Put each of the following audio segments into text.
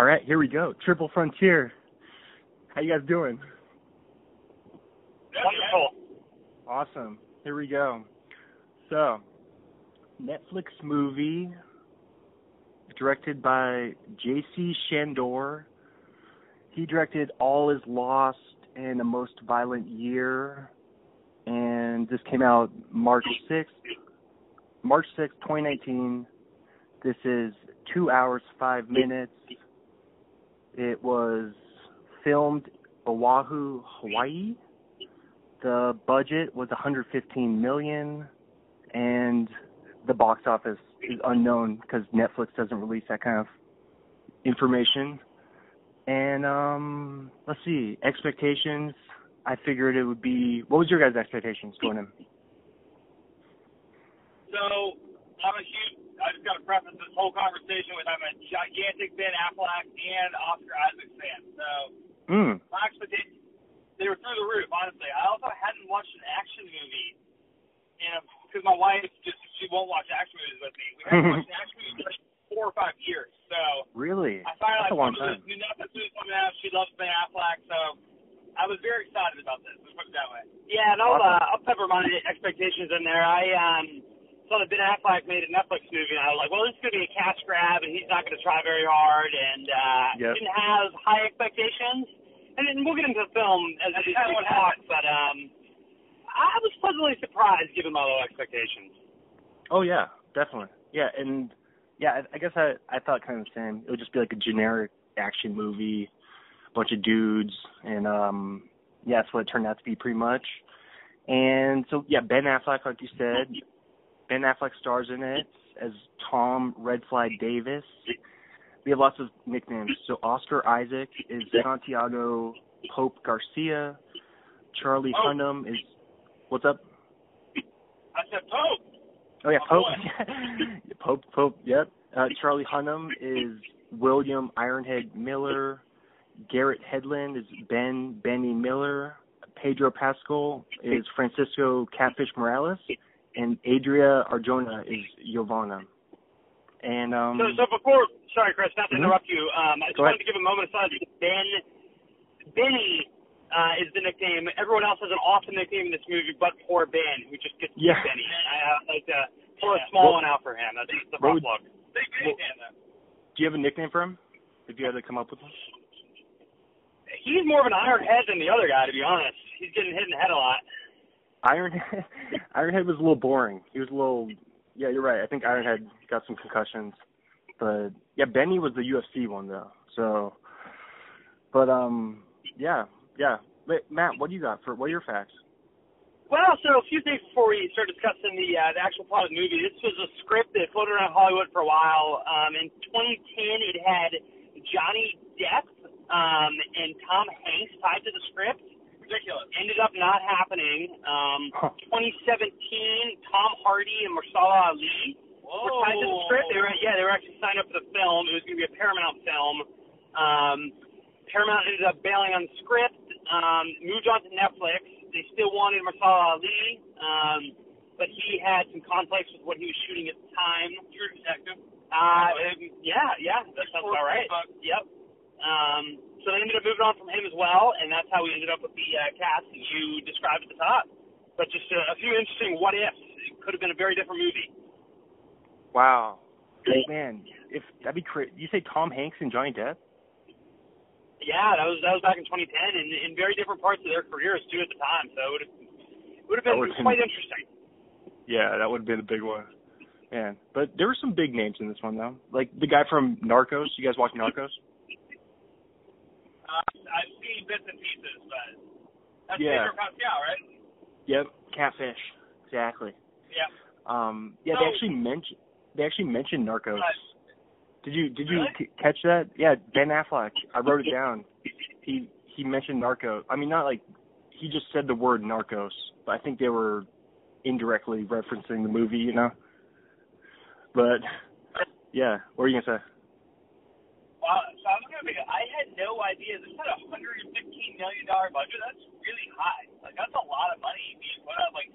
All right, here we go. Triple Frontier. How you guys doing? Wonderful. Awesome. Here we go. So, Netflix movie directed by J.C. Chandor. He directed All Is Lost and The Most Violent Year, and this came out March 6th. March 6th, 2019. This is two hours, five minutes. It was filmed Oahu, Hawaii. The budget was 115 million, and the box office is unknown because Netflix doesn't release that kind of information. And um, let's see, expectations. I figured it would be. What was your guys' expectations going in? So I'm a huge. I just got to preface this whole conversation with I'm a gigantic Ben Affleck and Oscar Isaac fan. So Mm. my expectations they were through the roof. Honestly, I also hadn't watched an action movie, and because my wife just she won't watch action movies with me. We haven't watched an action movie for like four or five years. So Really? I finally That's a like long some of time. this new Netflix movies coming out. She loves Ben Affleck, so I was very excited about this. Let's put it that way. Yeah, and I'll Awesome. uh, I'll pepper my expectations in there. I um saw that Ben Affleck made a Netflix movie, and I was like, well, this is gonna be a cash grab, and he's not gonna try very hard, and uh, Yep. didn't have high expectations. And then we'll get into the film as we talk, but um, I was pleasantly surprised given my low expectations. Oh yeah, definitely. Yeah, and yeah, I, I guess I I thought kind of the same. It would just be like a generic action movie, bunch of dudes, and um yeah, that's what it turned out to be pretty much. And so yeah, Ben Affleck, like you said, Ben Affleck stars in it as Tom Redfly Davis. We have lots of nicknames. So Oscar Isaac is Santiago Pope Garcia. Charlie Oh. Hunnam is what's up? I said, Pope. Oh yeah, Pope. boy. Pope, Pope. Yep. Uh, Charlie Hunnam is William Ironhead Miller. Garrett Hedlund is Ben Benny Miller. Pedro Pascal is Francisco Catfish Morales, and Adria Arjona is Giovanna. And um, So, so before, sorry, Chris, not to Mhm. interrupt you. Um, I just Go ahead. wanted to give a moment of silence. Ben, Benny uh, is the nickname. Everyone else has an awesome nickname in this movie, but poor Ben, who just gets Yeah. Benny. I uh, like to pull a small What- one out for him. That's the what rough look. Big Benny fan, do you have a nickname for him? If you had to come up with one. He's more of an iron head than the other guy, to be honest. He's getting hit in the head a lot. Ironhead, Ironhead was a little boring. He was a little. Yeah, you're right. I think Ironhead got some concussions, but yeah, Benny was the UFC one though. So, but um, yeah, yeah. Matt, what do you got for what are your facts? Well, so a few things before we start discussing the uh, the actual plot of the movie. This was a script that floated around Hollywood for a while. Um, in 2010, it had Johnny Depp um, and Tom Hanks tied to the script. Ridiculous. Ended up not happening. Um, Huh. 2017, Tom Hardy and Mahershala Ali were tied to the script. They were yeah, they were actually signed up for the film. It was going to be a Paramount film. Um, Paramount ended up bailing on the script. Um, moved on to Netflix. They still wanted Mahershala Ali, um, but he had some conflicts with what he was shooting at the time. True Detective. Uh, um, yeah, yeah, that sounds about right. Yep. Um, so they ended up moving on from him as well, and that's how we ended up with the uh, cast that you described at the top. But just a, a few interesting what ifs. It could have been a very different movie. Wow, man, if that'd be crazy. You say Tom Hanks and Johnny Depp? Yeah, that was that was back in 2010, and in very different parts of their careers too at the time. So it would have would have been would've been- quite interesting. Yeah, that would have been a big one. Man, but there were some big names in this one though. Like the guy from Narcos. You guys watch Narcos? Uh, I've seen bits and pieces, but that's Yeah. Pedro Pascal, right? Yep, Catfish. Exactly. Yeah. Um, yeah, they actually mentioned they actually mentioned Narcos. Right. Did you did you Really? c- catch that? Yeah, Ben Affleck. I wrote it down. He he mentioned Narcos. I mean, not like he just said the word Narcos, but I think they were indirectly referencing the movie, you know. But yeah, what were you gonna say? Wow. So I'm gonna. I had no idea this had a 115 million dollar budget. That's really high. Like that's a lot of money being put out. Like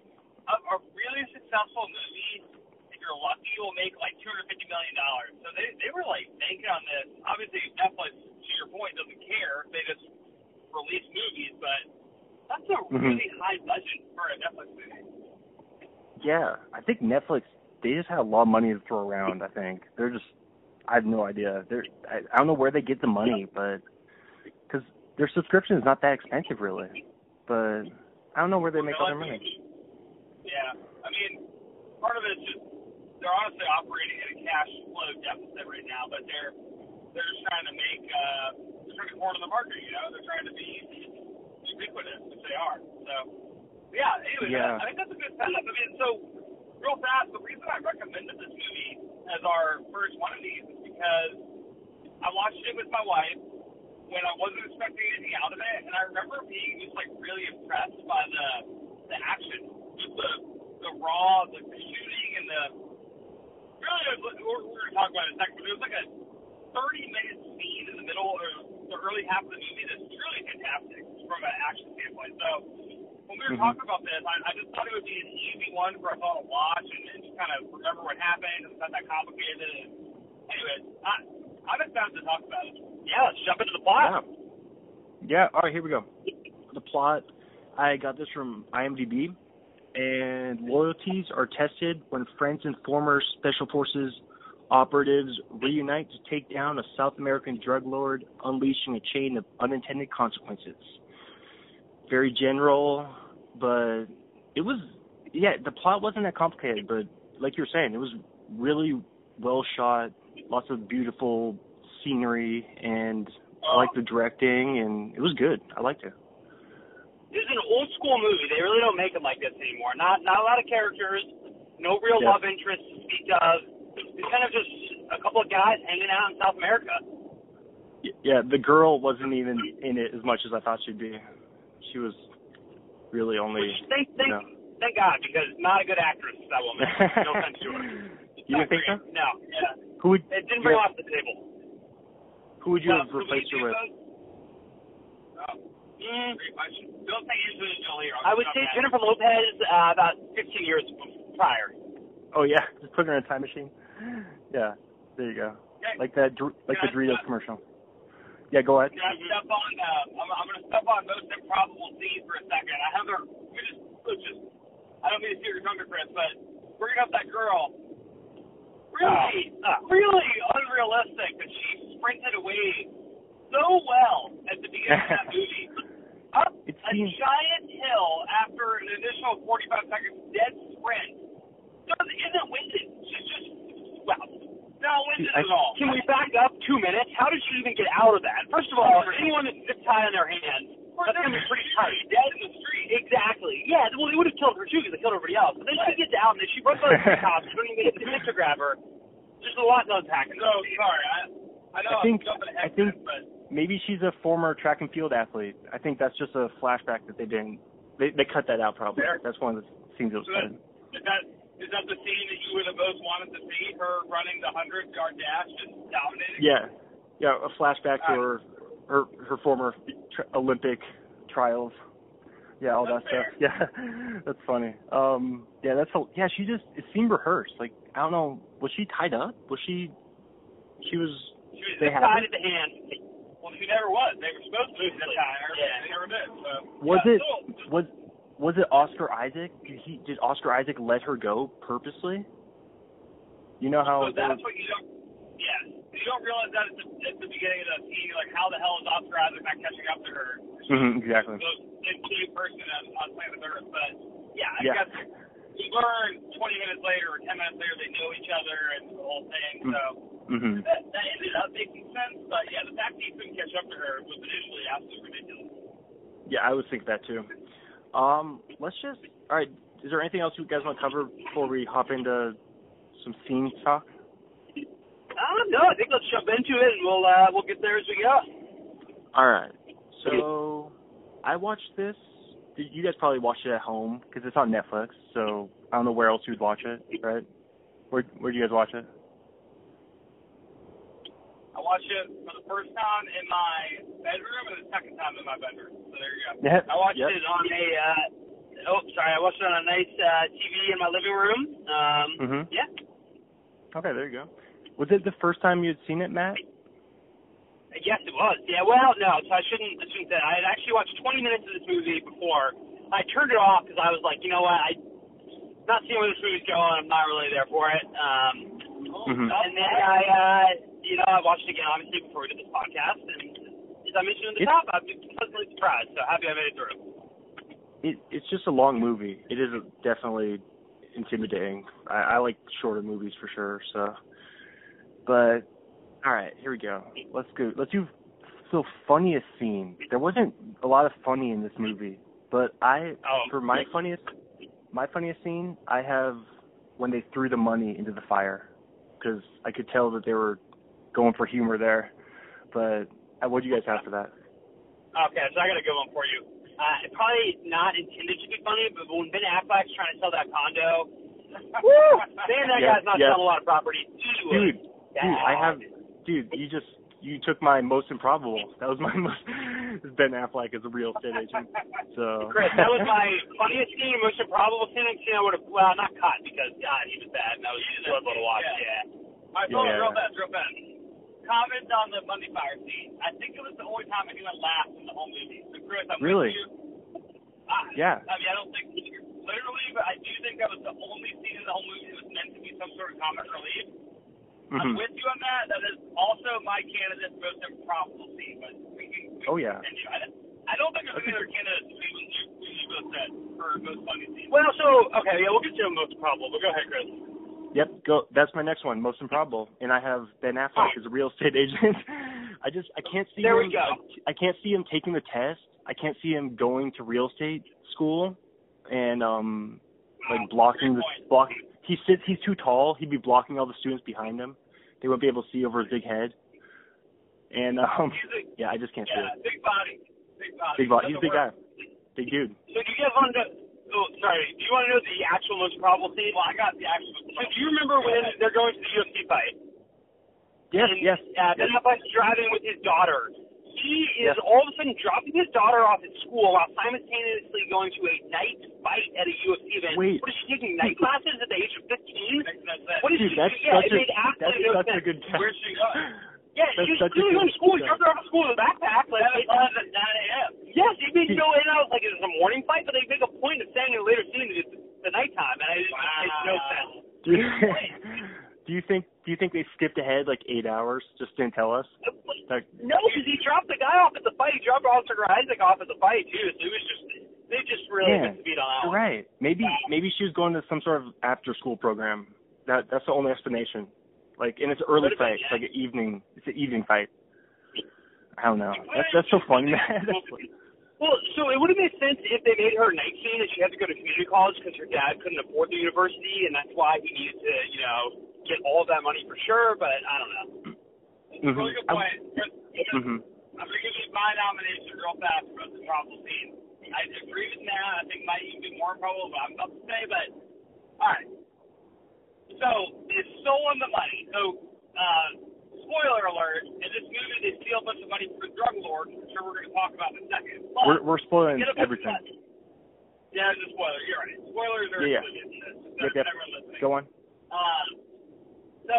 a, a really successful movie. It you're lucky, will make like two hundred fifty million dollars. So they they were like banking on this. Obviously, Netflix, to your point, doesn't care. They just release movies, but that's a Mhm. really high budget for a Netflix movie. Yeah, I think Netflix they just have a lot of money to throw around. I think they're just I have no idea. They're I, I don't know where they get the money, but because their subscription is not that expensive really. But I don't know where they make all their money. Yeah, I mean, part of it is just they're honestly operating at a cash flow deficit right now, but they're they're just trying to make uh they're trying to corner the market. You know, they're trying to be ubiquitous, which they are. So yeah. Anyway, Yeah. I think that's a good setup. I mean, so real fast, the reason I recommended this movie as our first one of these is because I watched it with my wife when I wasn't expecting anything out of it, and I remember being just like really impressed by the the action, just the the raw, the, the shooting, and the really it was, we're, we're gonna talk about it in a second, but it was like a 30 minute scene in the middle or the early half of the movie that's really fantastic from an action standpoint. So when we were talking about this, I, I just thought it would be an easy one for us all to watch and, and just kind of remember what happened. It's not that complicated. And anyways, I, I'm excited to talk about it. Yeah, let's jump into the plot. Yeah. Yeah. All right, here we go. The plot. I got this from IMDb, and loyalties are tested when friends and former special forces operatives reunite to take down a South American drug lord, unleashing a chain of unintended consequences. Very general, but it was yeah. The plot wasn't that complicated, but like you were saying, it was really well shot. Lots of beautiful scenery, and I liked the directing, and it was good. I liked it. This is an old school movie. They really don't make them like this anymore. Not not a lot of characters, no real Yeah. love interest to speak of. It's kind of just a couple of guys hanging out in South America. Yeah, the girl wasn't even in it as much as I thought she'd be. She was really only. Which thank thank no. thank God because not a good actress that woman. no offense to her. You didn't think so? No. Yeah. Who would It didn't bring yeah, off the table. who would you Well, have replaced her with? those? Oh, mm, don't say Angelina Jolie. or I would say jump back. Jennifer Lopez uh, about 15 years prior. Oh yeah, just put her in a time machine. Yeah, there you go. Okay. Like that, Dor- like the Yeah, Doritos yeah. commercial. Yeah, go ahead. Can I step on? Uh, I'm, I'm going to step on most improbable scenes for a second. I have her. We just, let's just. I don't mean to steer your thunder, Chris, but bringing up that girl. Really, Ah. really unrealistic that she sprinted away so well at the beginning of that movie. Up It a giant hill after an additional 45 seconds dead sprint. Doesn't isn't winded. She's just well, not winded I- at all. Can we back up two minutes? How did she even get out of that? First of all, for anyone with zip tie on their hands, that's going to be pretty tight. dead in the street. Exactly. Yeah, well, they would have killed her too because they killed everybody else. But then she gets out and then she runs by the three cops. She doesn't even get the chance to grab her. There's a lot to unpack. in So sorry, I I know I think- am jumping I think- but Maybe she's a former track and field athlete. I think that's just a flashback that they didn't. They they cut that out probably. Fair. That's one of the scenes that was so cut. that is that the scene that you would have most wanted to see? Her running the hundred yard dash, just dominating. Yeah, yeah, a flashback to her her her former tr- Olympic trials. Yeah, all that That's stuff. Yeah, that's funny. Um, yeah, that's a, yeah. She just it seemed rehearsed. Like I don't know, was she tied up? Was she? She was. She was They just tied it? at the hand. Well, she never was. They were supposed to zip tie her, but Yeah. they never did. So Was yeah, it still- was was it Oscar Isaac? Did he did Oscar Isaac let her go purposely? You know how so that's what you don't. Yeah, you don't realize that at the, at the beginning of the scene. You're like, how the hell is Oscar Isaac not catching up to her? Mhm, exactly. the most same person on, on planet Earth. But yeah, I Yeah. guess you learn 20 minutes later or 10 minutes later they know each other and the whole thing. So Mhm. that, that ended up making sense. But yeah, the fact that he couldn't catch up to her was initially absolutely ridiculous. Yeah, I would think that too. Um, let's just. All right. Is there anything else you guys want to cover before we hop into some scene talk? Uh, no, I think let's jump into it and we'll uh, we'll get there as we go. All right. So I watched this. You guys probably watched it at home because it's on Netflix. So I don't know where else you'd watch it, right? Where Where do you guys watch it? I watched it for the first time in my bedroom and the second time in my bedroom. So there you go. Yeah. I watched Yep. it on a uh, oh sorry, I watched it on a nice uh, TV in my living room. Um, Mhm. yeah, Okay, there you go. Was it the first time you had seen it, Matt? Yes, it was. Yeah, well, no, so I shouldn't, I shouldn't say that. I had actually watched 20 minutes of this movie before. I turned it off because I was like, you know what, I not seeing where this movie's going. I'm not really there for it. Um, Mhm. And then I, uh, you know, I watched it again obviously before we did this podcast, and as I mentioned at the It's- top, I've been pleasantly surprised. So happy I made it through. It, it's just a long movie. It is definitely intimidating. I, I like shorter movies for sure. So, but all right, here we go. Let's go. Let's do the funniest scene. There wasn't a lot of funny in this movie, but I Oh, for my funniest my funniest scene I have when they threw the money into the fire because I could tell that they were going for humor there. But uh, what do you guys have for that? Okay, so I got a good one for you. Uh, probably not intended to be funny, but when Ben Affleck's trying to sell that condo, woo, man, that Yeah, guy's not yeah. selling a lot of property. He Dude, dude, I have, dude, you just you took my most improbable. That was my most Ben Affleck as a real estate agent. So Chris, that was my funniest scene, most improbable scene. scene I would have, well, not cut because God, he was bad. and That was enjoyable to watch. Yeah. Yeah. All right, hold on, Yeah. real fast, real fast. Comment on the Bundy fire scene. I think it was the only time anyone laughed in the whole movie. So, Chris, I'm Really? with you. I, Yeah. I mean, I don't think literally, but I do think that was the only scene in the whole movie that was meant to be some sort of comic relief. I'm Mhm. with you on that. That is also my candidate's most improbable scene, but we can. We Oh, yeah. Continue. I, I don't think there's any other candidates we, we, we both said for most funny scene. Well, so okay, yeah, we'll get to the most improbable, but go ahead, Chris. Yep, go. That's my next one, most improbable, and I have Ben Affleck as a real estate agent. I just I can't see There him. we go. I can't see him taking the test. I can't see him going to real estate school and um like blocking the block. He sits. He's too tall. He'd be blocking all the students behind him. They wouldn't be able to see over his big head. And um a, yeah, I just can't see yeah, it. big body, big body. Big body. He's a big work. guy. Big dude. So do you guys want to? Oh, sorry. Do you want to know the actual most improbable scene? Well, I got the actual. So do you remember when they're going to the UFC fight? Yes, and, yes. Uh, Ben Affleck's driving with his daughter. He is Yes. all of a sudden dropping his daughter off at school while simultaneously going to a night fight at a UFC event. Wait. What is she taking night classes at the age of 15? Makes no sense. What is Dude, she that's yeah, such it a made that's no such a good guess. Where's she going? Yeah, That's she was such a going to school. He guess. dropped her off at school with a backpack. Like, Seven it- times at 9 a.m. yes, it made no, and I was like, is it a morning fight? But they make a point of saying in a later scene that it's the nighttime, and it just makes no sense. Do you, do you think do you think they skipped ahead like eight hours? Just didn't tell us? Like, No, because he dropped the guy off at the fight. He dropped Oscar Isaac off at the fight too. So it was just they just really Yeah, missed the beat on that right. Maybe maybe she was going to some sort of after school program. That that's the only explanation. Like, and it's an early fight. It's like an evening. It's an evening fight. I don't know. That's that's so funny, man. Well, so it would have made sense if they made her 19 and she had to go to community college because her dad couldn't afford the university, and that's why he needed to, you know, get all that money for sure. But I don't know. Mhm. Really good I- point. Chris, Mhm. I'm going to give you my nomination real fast for the improbable scene. I agree with Matt. I think it might even be more improbable, but I'm about to say, but all right. So it's stolen the money. So uh, spoiler alert: in this movie, they steal a bunch of money from the drug lord, which I'm sure we're going to talk about in a second. But We're we're spoiling get a bunch of everything. Yeah, it's a spoiler. You're right. Spoilers are Yeah, yeah. included in this. Yep, yep. Listening. Go on. Um, so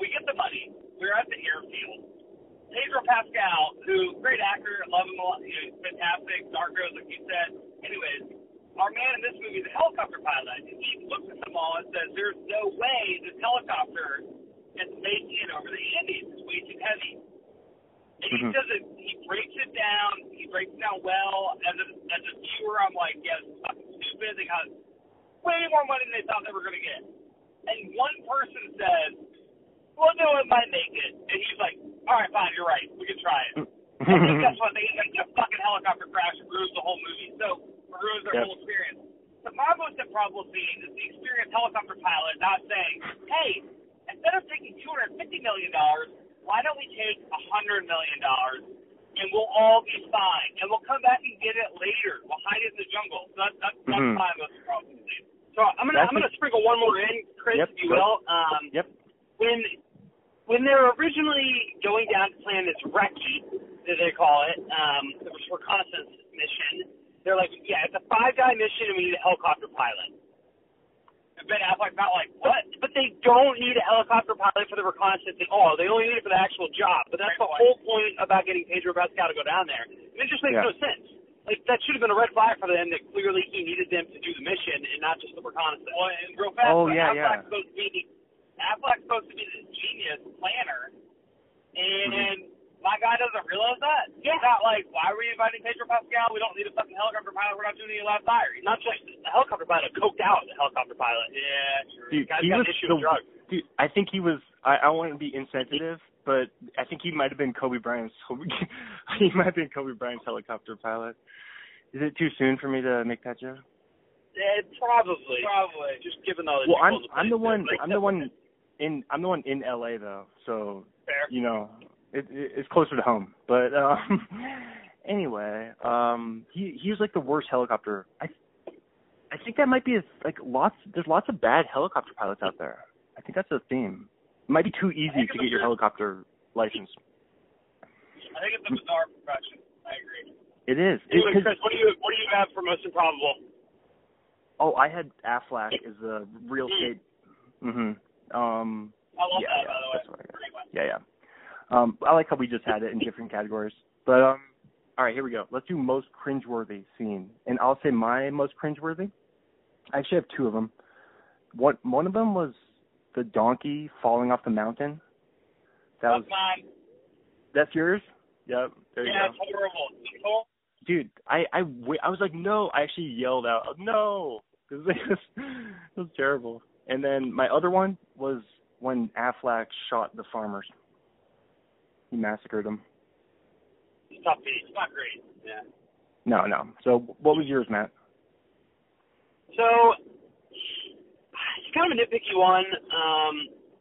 we get the money. We're at the airfield. Pedro Pascal, who great actor, love him a lot. You know, he's fantastic. Narcos, like you said. Anyways, our man in this movie is a helicopter pilot, and he looks at them all and says, "There's no way this helicopter is making it over the Andes. It's way too heavy." And he Mhm. does it. He breaks it down. He breaks it down well. As a as a viewer, I'm like, "Yeah, this is fucking stupid. They got way more money than they thought they were going to get." And one person says, "Well, no, it might make it." And he's like, "All right, fine, you're right. We can try it." And guess what? They get a fucking helicopter crash and ruins the whole movie. So it ruins their Yep. whole experience. So my most improbable scene is the experienced helicopter pilot not saying, "Hey, instead of taking two hundred fifty million dollars, why don't we take a hundred million dollars and we'll all be fine, and we'll come back and get it later. We'll hide it in the jungle." So that's that's, that's Mhm. my most scene. So I'm gonna That's I'm gonna sprinkle one more in, Chris, Yep, if you will. Um, Yep. when when they're originally going down to plan this recce, that they call it, um, which reconnaissance mission, they're like, yeah, it's a five guy mission and we need a helicopter pilot. And Ben Affleck's not like, what? But, but they don't need a helicopter pilot for the reconnaissance at all. They only need it for the actual job. But that's Great the point. whole point about getting Pedro Pascal to go down there. And it just makes Yeah. no sense. Like that should have been a red flag for them that clearly he needed them to do the mission and not just the reconnaissance. Well, and real fast, Oh, yeah, Affleck's yeah. supposed to be Affleck's supposed to be this genius planner, and mm-hmm. My guy doesn't realize that. Yeah. He's not like, why are we inviting Pedro Pascal? We don't need a fucking helicopter pilot. We're not doing any live fire. He's Not just a helicopter pilot, coked out the helicopter pilot. Yeah, true. Dude, Guy's he got was an issue the, with drugs. dude. I think he was. I, I want to be insensitive, but I think he might have been Kobe Bryant's. he might have been Kobe Bryant's helicopter pilot. Is it too soon for me to make that joke? Eh, probably. Probably. Just given all the Well, I'm the I'm the one. like, I'm the one in. I'm the one in LA though, so Fair. you know, it, it it's closer to home. But um anyway, um he he was like the worst helicopter. I I think that might be a, like lots there's lots of bad helicopter pilots out there. I think that's a theme. It might be too easy to get your helicopter license. I think it's a bizarre profession. I agree. It is. Anyway, Chris, what do you what do you have for most improbable? oh, I had Affleck is a real estate. Mm-hmm. Um I love yeah, that, yeah, by the way. that's what I got. Great one. Yeah, yeah. Um, I like how we just had it in different categories. But um, all right, here we go. Let's do most cringeworthy scene, and I'll say my most cringeworthy. I actually have two of them. One one of them was the donkey falling off the mountain. That was mine. that's yours. Yep. There you Yeah, go. it's horrible. It's horrible. Dude, I I wa- I was like no. I actually yelled out no because it was, it was terrible. And then my other one was when Affleck shot the farmers. He massacred them. It's tough beat. It's not great. Yeah. No, no. So what was yours, Matt? So it's kind of a nitpicky one. Um,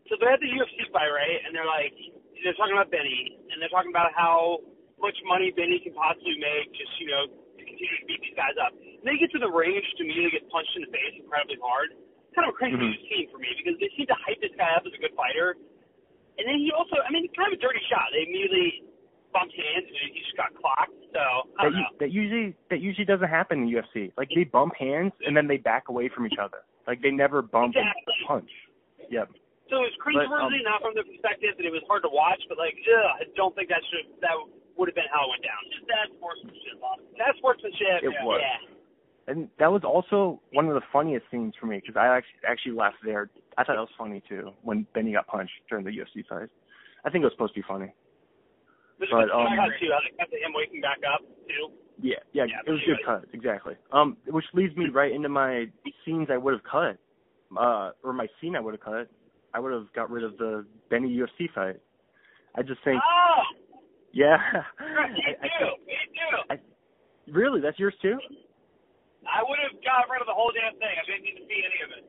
so they're at the UFC fight, right? And they're like, they're talking about Benny, and they're talking about how much money Benny can possibly make, just you know, to continue to beat these guys up. And they get to the range to immediately get punched in the face incredibly hard. It's kind of a cringe Mhm. scene for me because they seem to hype this guy up as a good fighter, and then he also, I mean, kind of a dirty shot. They immediately bumped hands and he just got clocked. So I That, don't u- know. that usually that usually doesn't happen in UFC. Like they bump hands and then they back away from each other. Like they never bump Exactly. and punch. Yep. So it was cringeworthy, um, not from the perspective that it was hard to watch, but like, ugh, I don't think that should that would have been how it went down. Just bad sportsmanship. That's sportsmanship. It yeah. was. Yeah. And that was also one of the funniest scenes for me because I actually actually laughed there. I thought that was funny too when Benny got punched during the UFC fight. I think it was supposed to be funny. This But, was um, I got too. I got him waking back up too. Yeah, yeah, Yeah, it was good cut, exactly. Um, which leads me right into my scenes I would have cut, uh, or my scene I would have cut. I would have got rid of the Benny UFC fight. I just think, Oh, yeah. Me I, I too. Me too. really, that's yours too, I would have got rid of the whole damn thing. I didn't need to see any of it.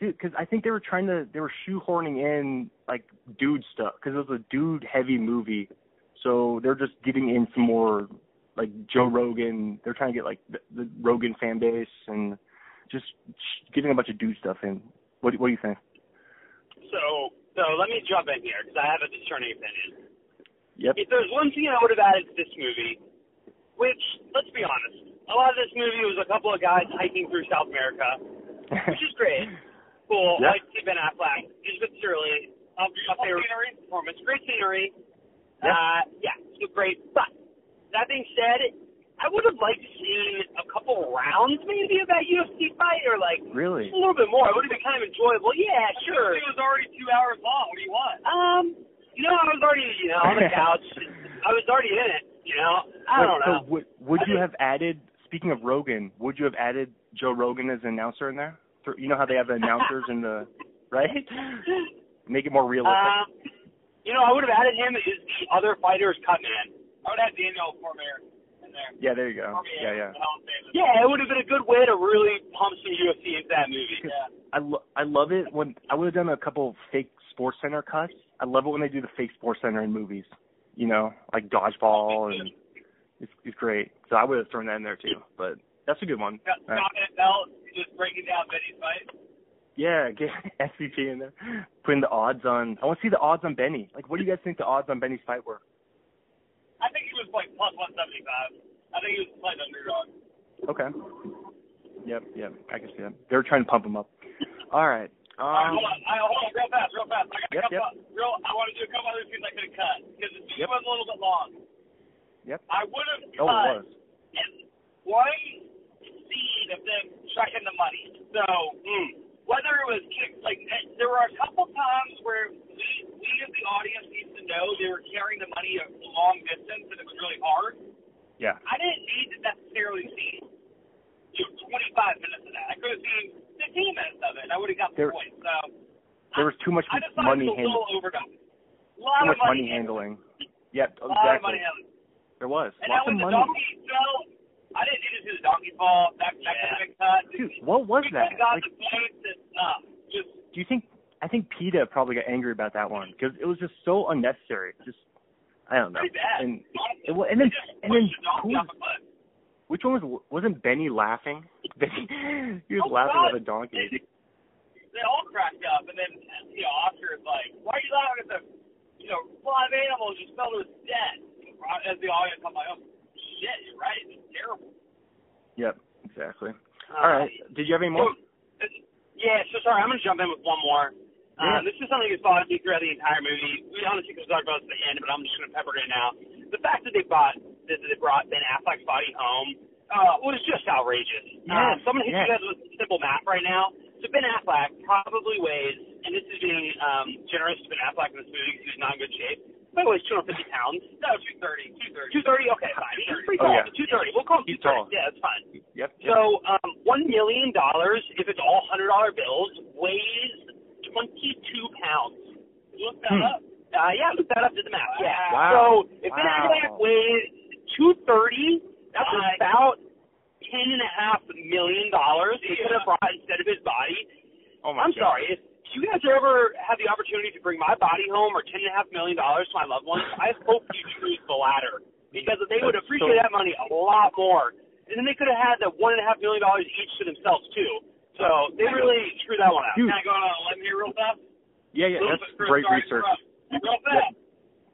dude? Because I think they were trying to, they were shoehorning in like dude stuff because it was a dude heavy movie, so they're just getting in some more like Joe Rogan. They're trying to get like the, the Rogan fan base and just getting a bunch of dude stuff in. What, what do you think? so so let me jump in here because I have a discerning opinion. Yep. If there's one thing I would have added to this movie, which let's be honest, a lot of this movie was a couple of guys hiking through South America, which is great. Cool. Yeah. I like see Ben Affleck. He's a bit surly. Um, my favorite scenery. performance. Great scenery. Yeah. Uh, yeah, so great. But that being said, I would have liked to seen a couple rounds maybe of that UFC fight, or like really? a little bit more. It would have been kind of enjoyable. Yeah, sure. It was already two hours long. What do you want? Um, you know, I was already, you know, on the couch. I was already in it. You know, I Wait, don't so know. would would you have added? Speaking of Rogan, would you have added Joe Rogan as an announcer in there? You know how they have the announcers in the right? Make it more realistic. Um, you know, I would have added him as the other fighter's cut man. I would have Daniel Cormier in there. yeah, there you go. Cormier. Yeah, yeah. the Hall of Fame. Yeah, it would have been a good way to really pump some UFC into that movie. Yeah. I lo- I love it when I would have done a couple fake Sports Center cuts. I love it when they do the fake Sports Center in movies. You know, like dodgeball and it's it's great. So I would have thrown that in there too. But that's a good one. Got All right. Bell just breaking down Benny's fight. Yeah, get SVP in there. Putting the odds on. I want to see the odds on Benny. Like, what do you guys think the odds on Benny's fight were? I think he was like plus 175. I think he was a slight underdog. Okay. Yep, yep. I can see that. They were trying to pump him up. All right. All right, Um, hold on. I, hold on, real fast, real fast. I got a Yep, couple. Real. I want to do a couple other things I could have cut because the Yep. was a little bit long. Yep. I would have oh, cut it was. and one scene of them tracking the money. So mm, whether it was kick, like eh, there were a couple times where we we as the audience needs to know they were carrying the money a long distance and it was really hard. Yeah. I didn't need to necessarily see you know, 25 minutes of that. I could have seen 15 minutes of it, and I would have got the point. So There was too much I just money it was a handling. little overdone. A lot Too of much money handling. Yep, A lot of money handling. There was And lots then of the money. donkey fell, I didn't need to see the donkey fall. That that could have been cut. Dude, what was we that? got Like, the that uh, just do you think? I think PETA probably got angry about that one because it was just so unnecessary. Just, I don't know. And it, and then and then pushed the donkey who was, off a cliff. which one was wasn't Benny laughing? Benny, he was Oh, laughing God. at the donkey. They, they all cracked up, and then you know Oscar is like, "Why are you laughing at the, you know, live animals just fell to his death?" As the audience, I'm like, "Oh shit, you're right. It's terrible." Yep, exactly. Uh, All right. Did you have any more? So, yeah, so sorry, I'm going to jump in with one more. Yeah. Uh, this is something that's bothered me throughout the entire movie. We honestly could talk about this at the end, but I'm just going to pepper it in now. The fact that they brought that they brought Ben Affleck's body home uh, was just outrageous. Uh, Yes, so I'm going to hit yes. you guys with a simple math right now. So Ben Affleck probably weighs, and this is being um, generous to Ben Affleck in this movie because he's not in good shape. But weighs 250 pounds. No, 230. 230. 230. Okay, fine. He's pretty Oh, tall. yeah. 230. We'll call him He's 230. tall. Yeah, that's fine. Yep. yep. So um, one million dollars, if it's all hundred dollar bills, weighs twenty two pounds. Look that Hmm. up. Uh, yeah, look that up. Did the math. Yeah. Wow. So if Ben Wow. Affleck weighs two thirty, that's Uh, about ten and a half million dollars. He could have brought instead of his body. oh my I'm God. sorry. If you guys ever have the opportunity to bring my body home or ten and a half million dollars to my loved ones, I hope you choose the latter because they would appreciate that money a lot more. And then they could have had the one and a half million dollars each to themselves too. So they really screwed that one out. Dude. Can I go on a limb here real fast? Yeah, yeah. That's great research. interrupt. Real fast.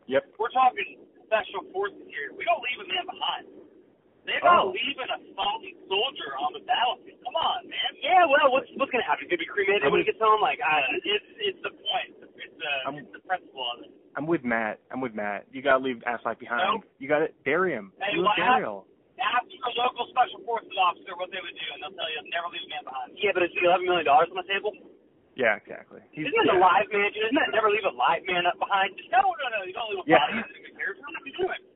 Yep. We're talking special forces here. We don't leave a man behind. They're not Oh. leaving a salty soldier on the battlefield. Come on, man. Yeah, well, what's what's gonna happen? Could be cremated I'm when he with- gets home. Like, I, it's it's the point. It's the I'm- it's the principle of it. I'm with Matt. I'm with Matt. You gotta leave Affleck behind. No. You gotta bury him. Hey, Do a what burial. Ask a local special forces officer what they would do, and they'll tell you never leave a man behind. Yeah, but it's eleven million dollars on the table. Yeah, exactly. He's, Isn't that yeah. a live man? Isn't that never leave a live man up behind? No, no, no. You don't leave a Yeah. body in the. What are you doing?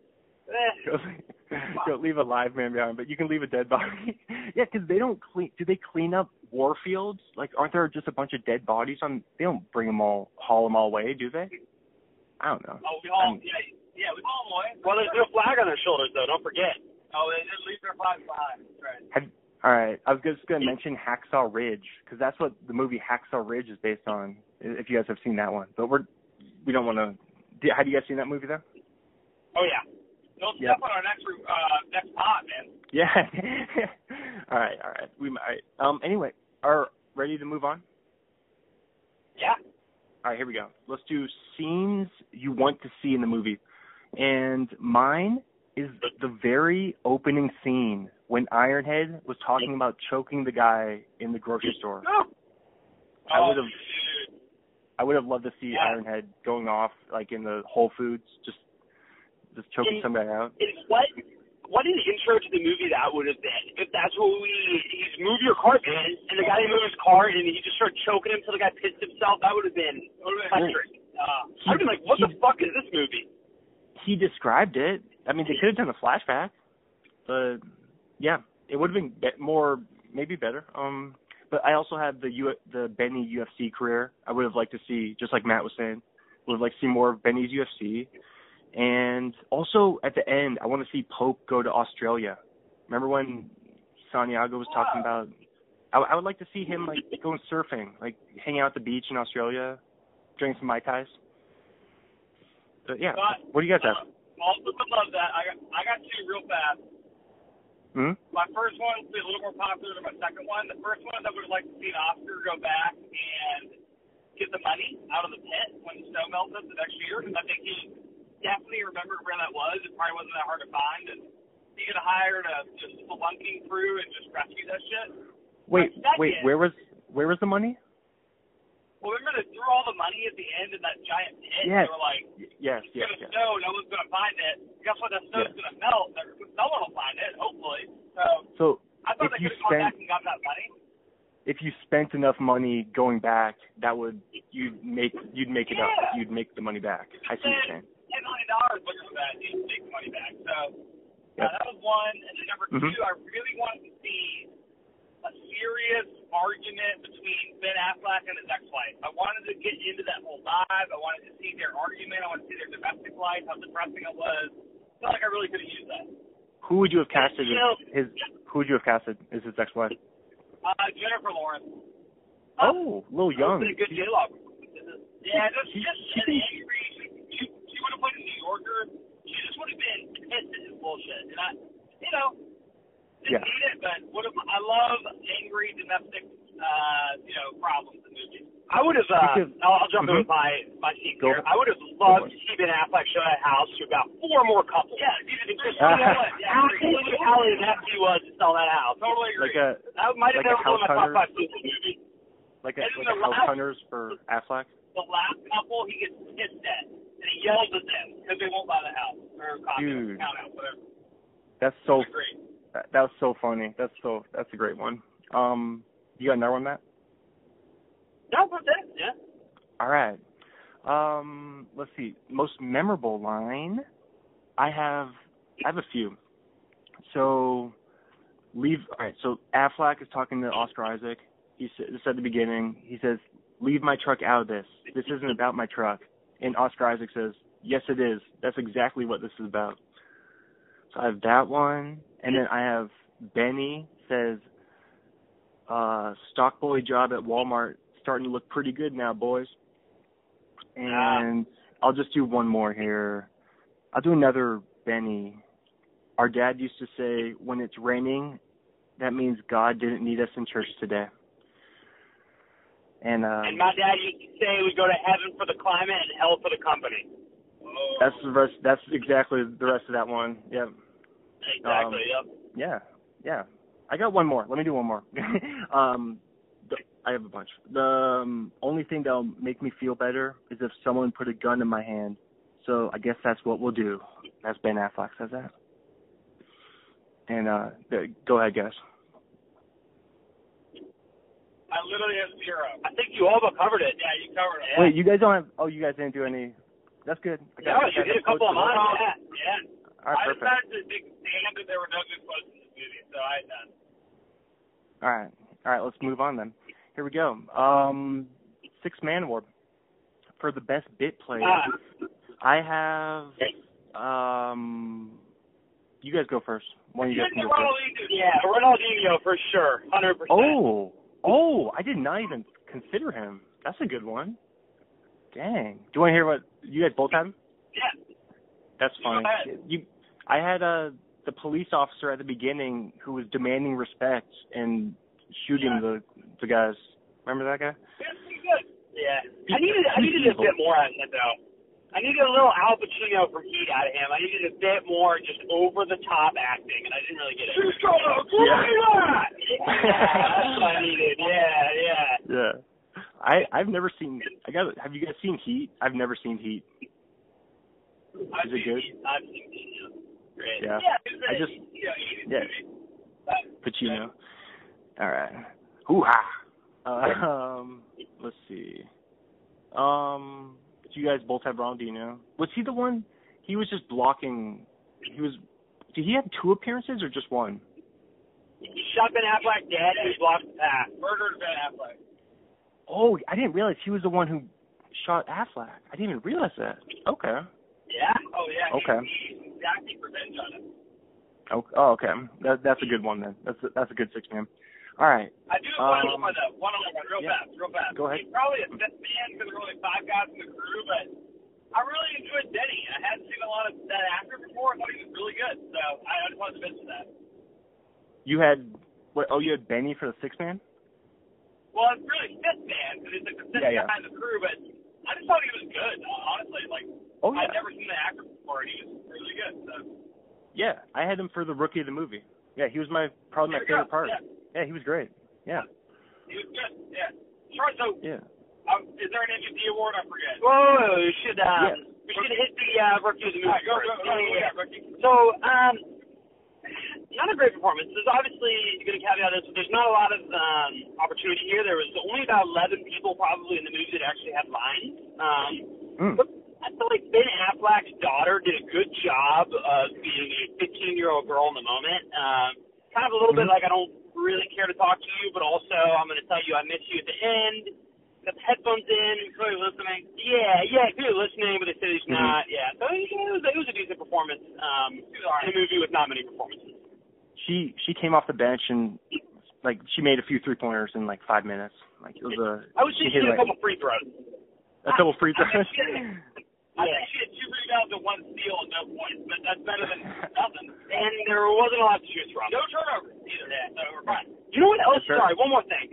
Eh. Go, go leave a live man behind, but you can leave a dead body. yeah, because they don't clean. Do they clean up war fields? Like, aren't there just a bunch of dead bodies on? They don't bring them all, haul them all away, do they? I don't know. Oh, we haul. I'm- Yeah, yeah, we haul them away. Well, there's no flag on their shoulders, though. Don't forget. Oh, they didn't leave their flags behind. Right. Have, all right, I was just gonna mention Hacksaw Ridge because that's what the movie Hacksaw Ridge is based on. If you guys have seen that one, but we're we don't want to. Have you guys seen that movie though? Oh yeah. Don't Yep. step on our next uh next pod, man. Yeah. all right, all right. We might. Um. Anyway, are ready to move on? Yeah. All right, here we go. Let's do scenes you want to see in the movie. And mine is the very opening scene when Ironhead was talking about choking the guy in the grocery store. No. I Oh, would've- I would have loved to see Yeah. Ironhead going off like in the Whole Foods, just just choking And- some guy out. And what what an intro to the movie that would have been if that's what we he's move your car, man, and the guy didn't his car and he just started choking him until the guy pissed himself. That would have been electric. Uh, I'd been like, what the fuck is this movie? He described it. I mean, they could have done a flashback, but yeah, it would have been be- more, maybe better. Um, but I also have the U- the Benny UFC career. I would have liked to see, just like Matt was saying, would have liked to see more of Benny's UFC. And also at the end, I want to see Pope go to Australia. Remember when Santiago was talking about? I, I would like to see him like going surfing, like hanging out at the beach in Australia, drinking some mai tais. But yeah, But, what do you guys have? Well, would love that. I got I got two real fast. Hmm? My first one is a little more popular than my second one. The first one is I would like to see an Oscar go back and get the money out of the pit when the snow melted the next year. Because I think he definitely remembered where that was. It probably wasn't that hard to find. And he could have hired uh, a just spelunking crew and just rescue that shit. Wait, Second- wait, where was where was the money? Well, remember they threw all the money at the end in that giant pit? Yes. They were like, Yes, it's yes, gonna yes. snow, no one's gonna find it. Guess what? That snow's Yeah. gonna melt. There- Someone will find it, hopefully. So So I thought If they you could have gone spent- back and got that money. if you spent enough money going back, that would you'd make you'd make it up. You'd make the money back. I see what you're saying. Ten million dollars looking for that, you take the money back. So uh, that was one. And then number Mhm. two, I really wanted to see a serious argument between Ben Affleck and his ex-wife. I wanted to get into that whole vibe. I wanted to see their argument. I wanted to see their domestic life, how depressing it was. I felt like I really could have used that. Who would you have casted You know- his? Who would you have casted as his ex-wife? Uh, Jennifer Lawrence. Oh, a little young. Pretty good J-Lo. Yeah, just She- just she an angry. She, she would have played a New Yorker. She just would have been pissed at his bullshit. And I, you know, didn't Yeah. need it, but would have. I love angry domestic, uh, you know, problems in movies. I would have. Uh, Because- I'll, I'll jump in Mhm. with my my scene Go here. I would have loved for to see Ben Affleck show that house to about four more couples. Yeah, dude, it's just you know what? Yeah, absolutely how nasty was to sell that house. Totally agree. Like a that might have like been one of my top five scenes in the movie. like a And like the a house last- hunters for Affleck. the last couple he gets pissed at and he yells at them because they won't buy the house or condo, townhouse, whatever. That's so great. that, that was so funny. That's so that's a great one. Um, you got another one, Matt? No, that's it. Yeah. All right. Um, let's see. Most memorable line. I have I have a few. So leave. All right. So Affleck is talking to Oscar Isaac. He said this at the beginning. He says, "Leave my truck out of this. This isn't about my truck." And Oscar Isaac says, "Yes, it is. That's exactly what this is about." So I have that one, and then I have Benny says, uh, "Stock boy job at Walmart starting to look pretty good now, boys." And I'll just do one more here. I'll do another Benny. Our dad used to say, when it's raining, that means God didn't need us in church today. And uh And my dad used to say we go to heaven for the climate and hell for the company. that's the rest that's exactly the rest of that one. Yeah. Exactly. Um, yep. Yeah. Yeah. I got one more. Let me do one more. um the, I have a bunch. The um, only thing that'll make me feel better is if someone put a gun in my hand. So I guess that's what we'll do. That's Ben Affleck says that. And uh go ahead, guys. I literally have zero. I think you all but covered it. Yeah, you covered it. Yeah. Wait, you guys don't have? Oh, you guys didn't do any. That's good. I no, got- you did a couple of quotes mine. that. Yeah. Yeah. All right, I perfect. decided to make a stand that there were no good quotes in this movie, so I had done. All right, all right. Let's move on then. Here we go. Um, six man award for the best bit player. Ah. I have. Um, you guys go first. One of you guys can go first. Ronaldinho, yeah, Ronaldinho for sure, hundred percent. Oh, oh! I did not even consider him. That's a good one. Dang. Do you want to hear what you guys both have? yeah, That's funny. You, I had uh the police officer at the beginning who was demanding respect and shooting Yeah. the the guys. Remember that guy? that's pretty good. Yeah, I needed I needed a bit more out of him though. I needed a little Al Pacino from Heat out of him. I needed a bit more just over the top acting, and I didn't really get it. She's gonna Yeah. yeah, that's what I needed. Yeah, yeah. Yeah. I I've never seen. I got. Have you guys seen Heat? I've never seen Heat. I've Is it good? Heat. I've seen Heat. yeah. Great. Yeah. Yeah, it's I a- just- you know, yeah. movie. But- Pacino. All right. Hoo ha. Um. Let's see. Um. Do you guys both have Ronaldinho? Was he the one? He was just blocking. He was. Did he have two appearances or just one? He shot Ben Affleck dead and he blocked the path. Murdered Ben Affleck. Oh, I didn't realize he was the one who shot Affleck. I didn't even realize that. Okay. Yeah? Oh, yeah. he- Okay. He's exactly revenge on him. Oh, oh okay. That, that's a good one then. That's a, that's a good six man. All right. I do have one Um, one, though. One other one, real yeah. fast, real fast. Go ahead. He's probably a fifth man because there were only five guys in the crew, but I really enjoyed Denny. I hadn't seen a lot of that actor before. I thought he was really good, so I I just wanted to mention that. You had what? Oh, you had Benny for the six man. Well, it's really fifth man because it's like the fifth Yeah, yeah. guy in the crew, but I just thought he was good, honestly. Like, Oh yeah. I'd never seen the actor before, and he was really good, so. Yeah, I had him for the rookie of the movie. Yeah, he was my probably my favorite go. part. Yeah. Yeah, he was great. Yeah. He was good. Yeah. Sure. So Yeah. Um, is there an MVP award? I forget. Whoa, we should um, Yeah. we should hit the uh, rookie of the movie. All right, go, go, go, Yeah, yeah, yeah, yeah. rookie. So, um, not a great performance. There's obviously going to caveat this. but There's not a lot of um, opportunity here. There was only about 11 people probably in the movie that actually had lines. Um, Mm. but I feel like Ben Affleck's daughter did a good job of being a 15 year old girl in the moment. Um, kind of a little bit Mhm. like I don't really care to talk to you, but also I'm going to tell you I miss you at the end. Got the headphones in. Clearly listening. Yeah, yeah, clearly listening, but they said he's Mhm. not. Yeah, so it was, it was a decent performance. Um, in a movie with not many performances. She she came off the bench and like she made a few three pointers in like five minutes. Like it was a I was she just hit a like couple free throws. a couple free throws. Think she I think she had two rebounds and one steal and no points, but that's better than nothing. And there wasn't a lot to choose from. No turnovers either. Yeah, so we're fine. You know what else? That's fair. Sorry, one more thing.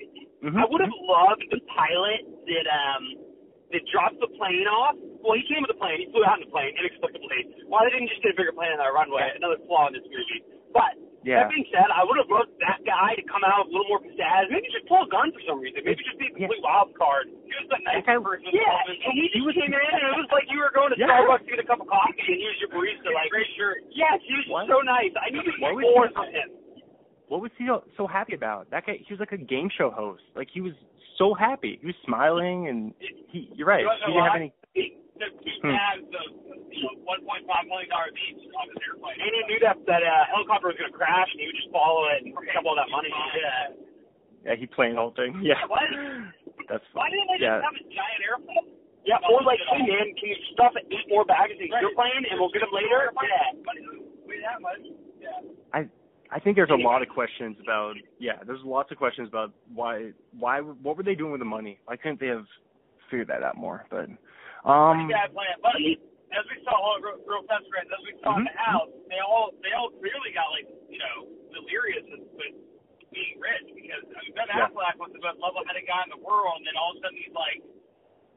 Mhm. I would have loved the pilot that um that dropped the plane off. Well, he came with the plane. He flew out in the plane inexplicably. Why they didn't just get a bigger plane on that runway? Another flaw in this movie. But Yeah. that being said, I would have loved that guy to come out a little more pizzazz. Maybe just pull a gun for some reason. Maybe just be a complete wild card. He was the guy- nicest person. Yeah, and he just came in and it was like you were going to Yeah. Starbucks to get a cup of coffee and he was your barista. Like, great shirt. yes, he was What? so nice. I needed What was more he- from him. What was he so happy about? That guy he was like a game show host. Like he was so happy. He was smiling and he you're right. You He didn't have any He, the, he Hmm. the you know 1.5 million dollar each on his airplane. And he knew that that uh, helicopter was going to crash and he would just follow it and pick up all that money. Yeah. Yeah, he planned the whole thing. Yeah. What? That's Why didn't they Yeah. just have a giant airplane? Yeah, or like, hey man, can you stuff eight more bags in your plane and we'll get them later? Yeah. Wait that much? Yeah. I I think there's a lot of questions about yeah, there's lots of questions about why why what were they doing with the money? Why couldn't they have figured that out more? But um bad plan. But as we saw, on, real, real fast, friends, as we saw in the Mhm. house, they all they all clearly got like you know delirious with, with being rich because I mean, Ben Yeah. Affleck was the most level-headed guy in the world, and then all of a sudden he's like,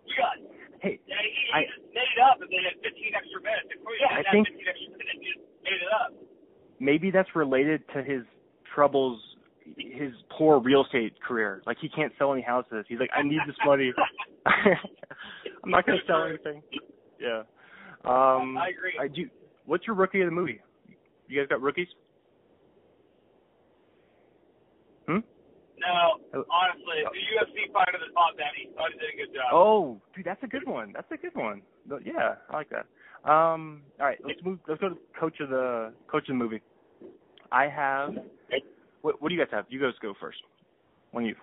"We got." hey, Yeah, he, he I- just made it up, and they had 15 extra minutes. Yeah, I think- 15 extra minutes, he just made it up. maybe that's related to his troubles his poor real estate career. Like he can't sell any houses. He's like, I need this money. I'm not gonna sell anything. Yeah. Um I agree. I do what's your rookie of the movie? You guys got rookies? Hmm? No, honestly, the UFC fighter that fought Benny, thought he did a good job. Oh, dude, that's a good one. That's a good one. Yeah, I like that. Um, all right, let's move. Let's go to coach of the coach of the movie. I have. What, what do you guys have? You guys go first. One of you.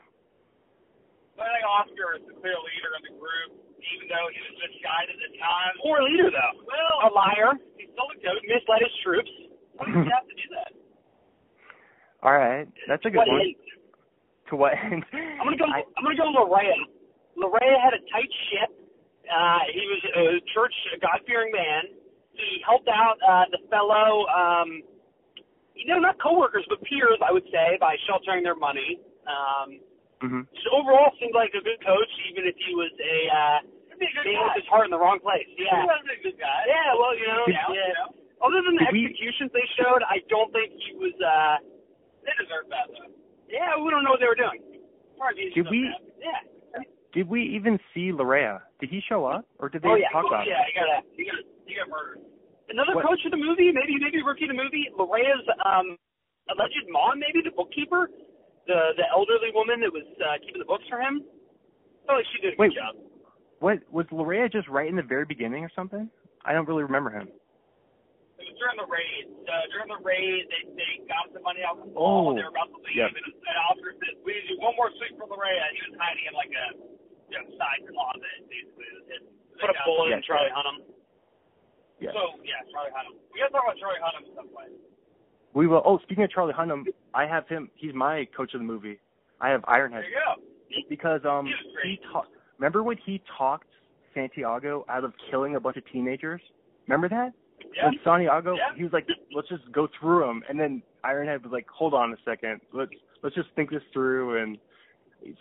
I think Oscar is the clear leader of the group, even though he was misguided at the times. Poor leader though. Well, A liar. he's still a coach. Misled his troops. Why does he have to do that? All right, that's a good What one. end? To what end? I'm gonna go. I, I'm gonna go Lorea. Lorea had a tight ship. Uh, he was a church, a God-fearing man. He helped out uh, the fellow, um, you know, not coworkers but peers, I would say, by sheltering their money. Um, hmm so overall, seemed like a good coach, even if he was a uh, He'd a good with his heart in the wrong place. He Yeah. wasn't a good guy. Yeah. Well, you know. Did- yeah. You know? Other than the Did we- executions they showed, I don't think he was. uh They deserve that, though. Yeah, we don't know what they were doing. Probably Did we- Yeah. Did we even see Lorea? Did he show up, or did they Oh, yeah. talk Oh, about Yeah, it? he got he got he got murdered. Another What- coach of the movie, maybe maybe rookie of the movie, Lorea's um alleged mom, maybe the bookkeeper, the the elderly woman that was uh, keeping the books for him. I felt like she did a Wait. good job. What was Lorea just right in the very beginning or something? I don't really remember him. It was during the raid. Uh, during the raid, they they got some money out of the Oh, wall. They were about to leave, yep. and, and Oscar said, "We need to do one more sweep for Lorea." He was hiding in like a you know, side closet, basically. It was hidden. Put a They got- bullet in Yes. Charlie Hunnam. So yeah, Charlie Hunnam. We gotta talk about Charlie Hunnam at some point. We will. Oh, speaking of Charlie Hunnam, I have him. He's my coach of the movie. I have Ironhead There you go. because um He talked. Remember when he talked Santiago out of killing a bunch of teenagers? Remember that? Yeah. When Santiago, Yeah. he was like, "Let's just go through them," and then Ironhead was like, "Hold on a second. Let's let's just think this through." And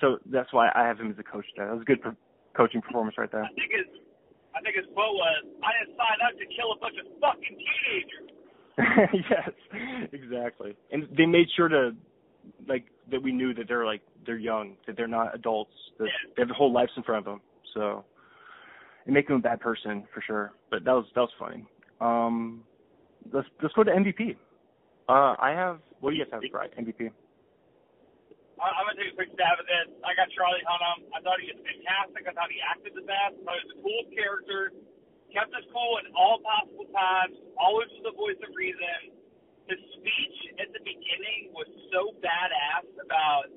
so that's why I have him as a coach. There, that was a good per- coaching performance right there. I think his I think his quote was, "I didn't sign up to kill a bunch of fucking teenagers." yes, exactly. And they made sure to like that we knew that they're like they're young, that they're not adults, that Yeah. they have their whole lives in front of them. So and make him a bad person for sure. But that was that was funny. Um, let's let's go to MVP. Uh, I have what do you guys have right MVP? I'm gonna take a quick stab at this. I got Charlie Hunnam. I thought he was fantastic. I thought he acted the best. I thought he was the coolest character. Kept us cool at all possible times. Always was the voice of reason. His speech at the beginning was so badass about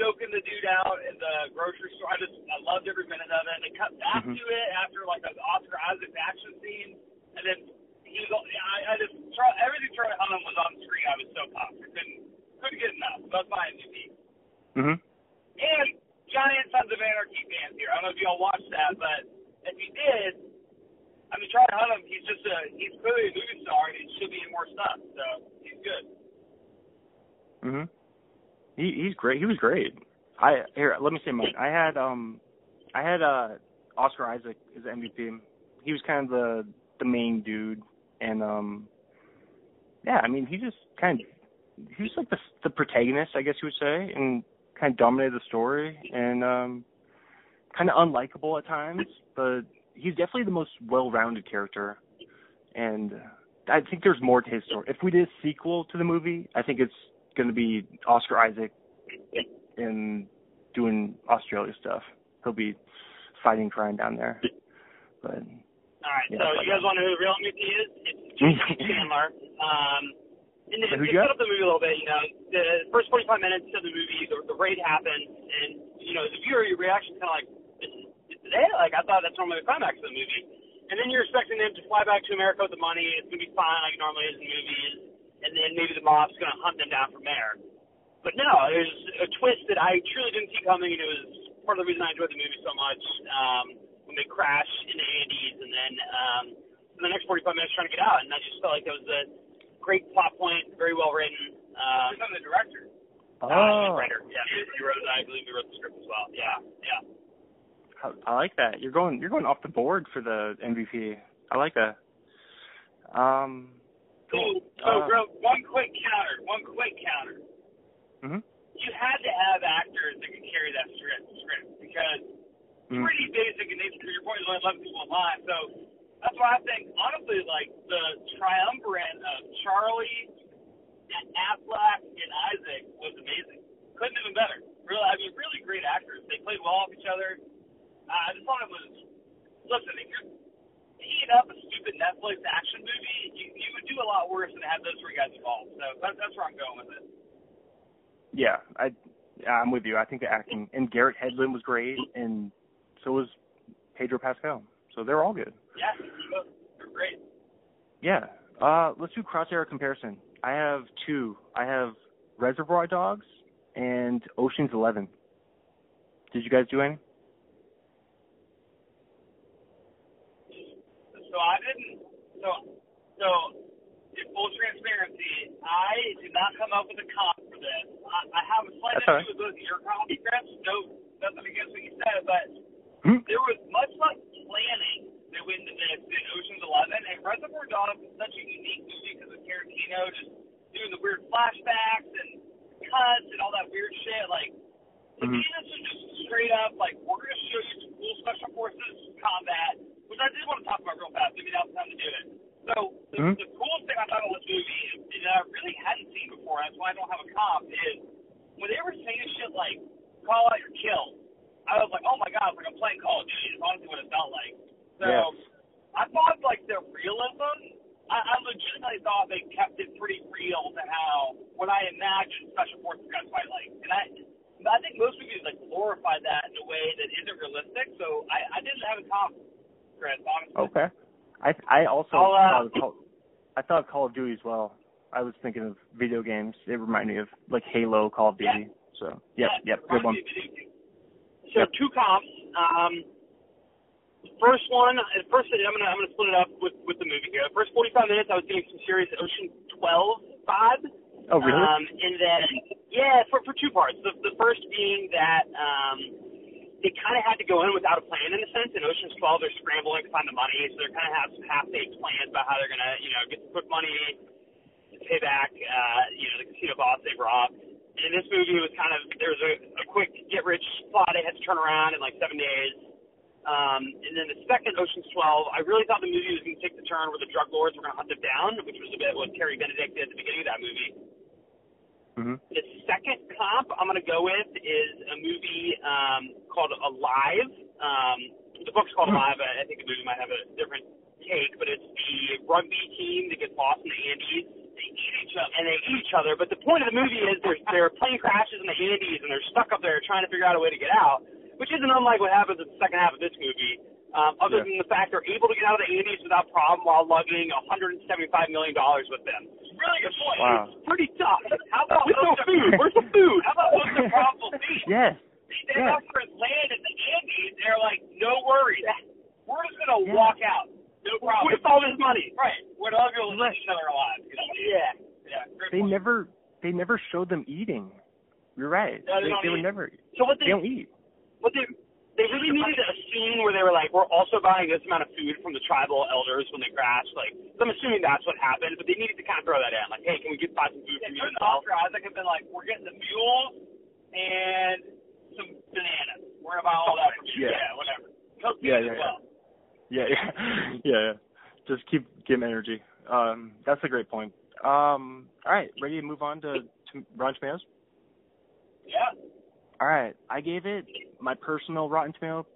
choking the dude out in the grocery store. I just I loved every minute of it. And they cut back mm-hmm. to it after like an Oscar Isaac action scene, and then he was. I, I just everything Charlie Hunnam was on screen. I was so pumped. I couldn't couldn't get enough. That's my MVP. Mhm. And giant Sons of Anarchy fans here. I don't know if y'all watched that, but if you did, I mean Charlie Hunnam, he's just a he's clearly a movie star and he should be in more stuff. So he's good. Mhm. He he's great. He was great. I here let me say mine. I had um I had uh Oscar Isaac as MVP. He was kind of the the main dude and um yeah, I mean he just kind of he was like the the protagonist, I guess you would say, and kind of dominated the story and um kind of unlikable at times, but he's definitely the most well-rounded character. And I think there's more to his story. If we did a sequel to the movie, I think it's going to be Oscar Isaac in doing Australia stuff. He'll be fighting crime down there. But all right, yeah, so you guys want to know who the real MVP is? It's Chandor. Um, and then to set up the movie a little bit, you know, the first 45 minutes of the movie, the, the raid happens, and you know, as a viewer, your reaction is kind of like, is it? Like I thought that's normally the climax of the movie, and then you're expecting them to fly back to America with the money. It's gonna be fine, like normally is in movies, and then maybe the mob's gonna hunt them down from there. But no, there's a twist that I truly didn't see coming, and it was part of the reason I enjoyed the movie so much. Um, when they crash into Andes, and then um, for the next 45 minutes trying to get out, and I just felt like that was a great plot point, very well written. Um, He's on the director. Oh. Uh, writer. Yeah, he, he wrote. I believe he wrote the script as well. Yeah, yeah. I, I like that. You're going. You're going off the board for the MVP. I like that. Um. Cool. So, so uh, one quick counter. One quick counter. Mhm. You had to have actors that could carry that script, script because mm-hmm. pretty basic and nature. Your point is only 11 people in line, so that's why I think honestly, like the triumvirate of Charlie, and Affleck, and Isaac was amazing. Couldn't have been better. Really, I mean, really great actors. They played well off each other. Uh, I just thought it was. Listen, if you're teeing up a stupid Netflix action movie, you, you would do a lot worse than have those three guys involved. So that's, that's where I'm going with it. Yeah, I I'm with you. I think the acting and Garrett Hedlund was great, and so was Pedro Pascal. So they're all good. Yeah, they're great. Yeah. Uh, let's do crosshair comparison. I have two. I have Reservoir Dogs and Ocean's Eleven. Did you guys do any? So I didn't. So so in full transparency, I did not come up with a comp for this. I, I have a slight issue with your comp, Chris. No, nothing against what you said, but hmm? there was much less planning that went into in Ocean's Eleven, and Reservoir Dogs is such a unique movie because of Tarantino just doing the weird flashbacks and cuts and all that weird shit. Like, mm-hmm. is just straight up like we're gonna show you some cool special forces combat, which I did want to talk about real fast. Maybe now's the time to do it. So the, mm-hmm. the coolest thing I thought of this movie, and I really hadn't seen before, and that's why I don't have a comp, is when they were saying shit like "call out your kill." I was like, oh my god, like I'm playing Call of Duty. It's honestly what it felt like. So yes. I thought like the realism. I, I legitimately thought they kept it pretty real to how what I imagined special forces guys fight like, and I. I think most movies like glorify that in a way that isn't realistic. So I, I didn't have a comp, Chris. Honestly. Okay. I I also I'll, uh, thought Call, I thought Call of Duty as well. I was thinking of video games. It reminded me of like Halo, Call of Duty. Yeah. So yep, yeah, yep, good one. So two comps. Um, first one, first I'm gonna I'm gonna split it up with with the movie here. The first 45 minutes, I was getting some serious Ocean 12 vibe. Oh really? Um, and then yeah, for for two parts. The the first being that um, they kind of had to go in without a plan in a sense. In Ocean's 12, they're scrambling to find the money, so they're kind of have some half-baked plans about how they're gonna you know get the quick money to pay back uh, you know the casino boss they robbed. And in this movie, it was kind of there was a, a quick get rich plot they had to turn around in like seven days Um, and then the second Ocean's 12, I really thought the movie was going to take the turn where the drug lords were going to hunt them down, which was a bit what Terry Benedict did at the beginning of that movie. Mm-hmm. The second comp I'm going to go with is a movie um, called Alive. Um, the book's called Alive. I think the movie might have a different take, but it's the rugby team that gets lost in the Andes. They eat each other, and they eat each other. But the point of the movie is there are plane crashes in the Andes, and they're stuck up there trying to figure out a way to get out, which isn't unlike what happens in the second half of this movie. Um, other Yeah. than the fact they're able to get out of the Andes without problem while lugging 175 million dollars with them. Really good point. Wow. It's pretty tough. How about With no most food? Where's the food? How about most improbable scene? Yes. They Yeah. got for land in the Andes. They're like, no worries. We're just gonna Yeah. walk out. No problem. With all this money. Right. We're not gonna let each other alive. You know? Yeah. Yeah. Great They point. never they never showed them eating. You're right. No, they they, they would never. So what They they don't eat. What they they really needed a scene where they were like, we're also buying this amount of food from the tribal elders when they crash. Like, so I'm assuming that's what happened, but they needed to kind of throw that in. Like, hey, can we get buy some food Yeah, from you? couldn't as well? Oscar Isaac have been like, we're getting the mules and some bananas. We're gonna buy all that from you. Yeah. Yeah, whatever. Cook Yeah, yeah, well. Yeah, yeah, yeah, yeah. Just keep give 'em energy. Um, that's a great point. Um, all right, ready to move on to, to Rotten Tomatoes? Yeah. All right, I gave it my personal Rotten Tomato,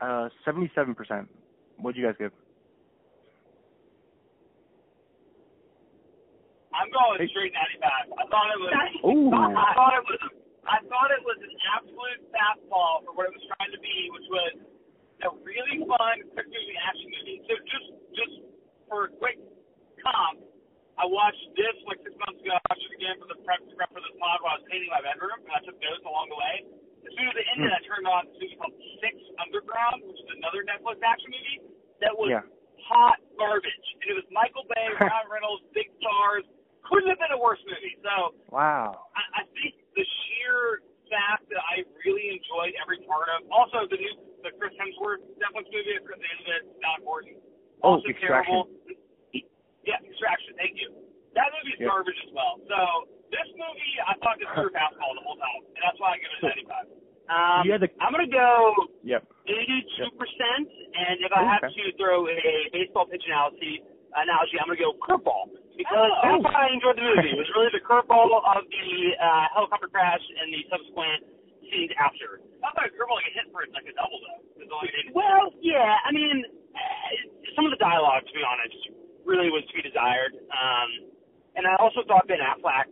uh, seventy-seven percent. What'd you guys give? I'm going straight 95. I thought it was. Ooh. I thought it was. I thought it was an absolute fastball for what it was trying to be, which was a really fun, quick moving action movie. So just just for a quick comp, I watched this like six months ago. I watched it again for the prep prep for this pod while I was painting my bedroom, and I took notes along the way. As soon as it ended, I turned on movie called Six Underground, which is another Netflix action movie that was Yeah. hot garbage. And it was Michael Bay, Ryan Reynolds, big stars. Couldn't have been a worse movie. So Wow. I, I think the sheer fact that I really enjoyed every part of. Also, the new the Chris Hemsworth Netflix movie, Chris Hemsworth, not important. Oh, Also Extraction. terrible. Yeah, Extraction. Thank you. That movie's Yeah. garbage as well. So this movie, I thought this was fastball the whole time, and that's why I give it a 95. Um, You had the- I'm gonna go Yep. 82 percent, and if I have Okay. to throw a baseball pitch analogy, analogy, I'm gonna go curveball because Oh. that's why I enjoyed the movie. It was really the curveball of the uh, helicopter crash and the subsequent scenes after. I thought it was like a hit for it, like a double though. Only Well, yeah, I mean, uh, some of the dialogue, to be honest, really was to be desired. Um, and I also thought Ben Affleck.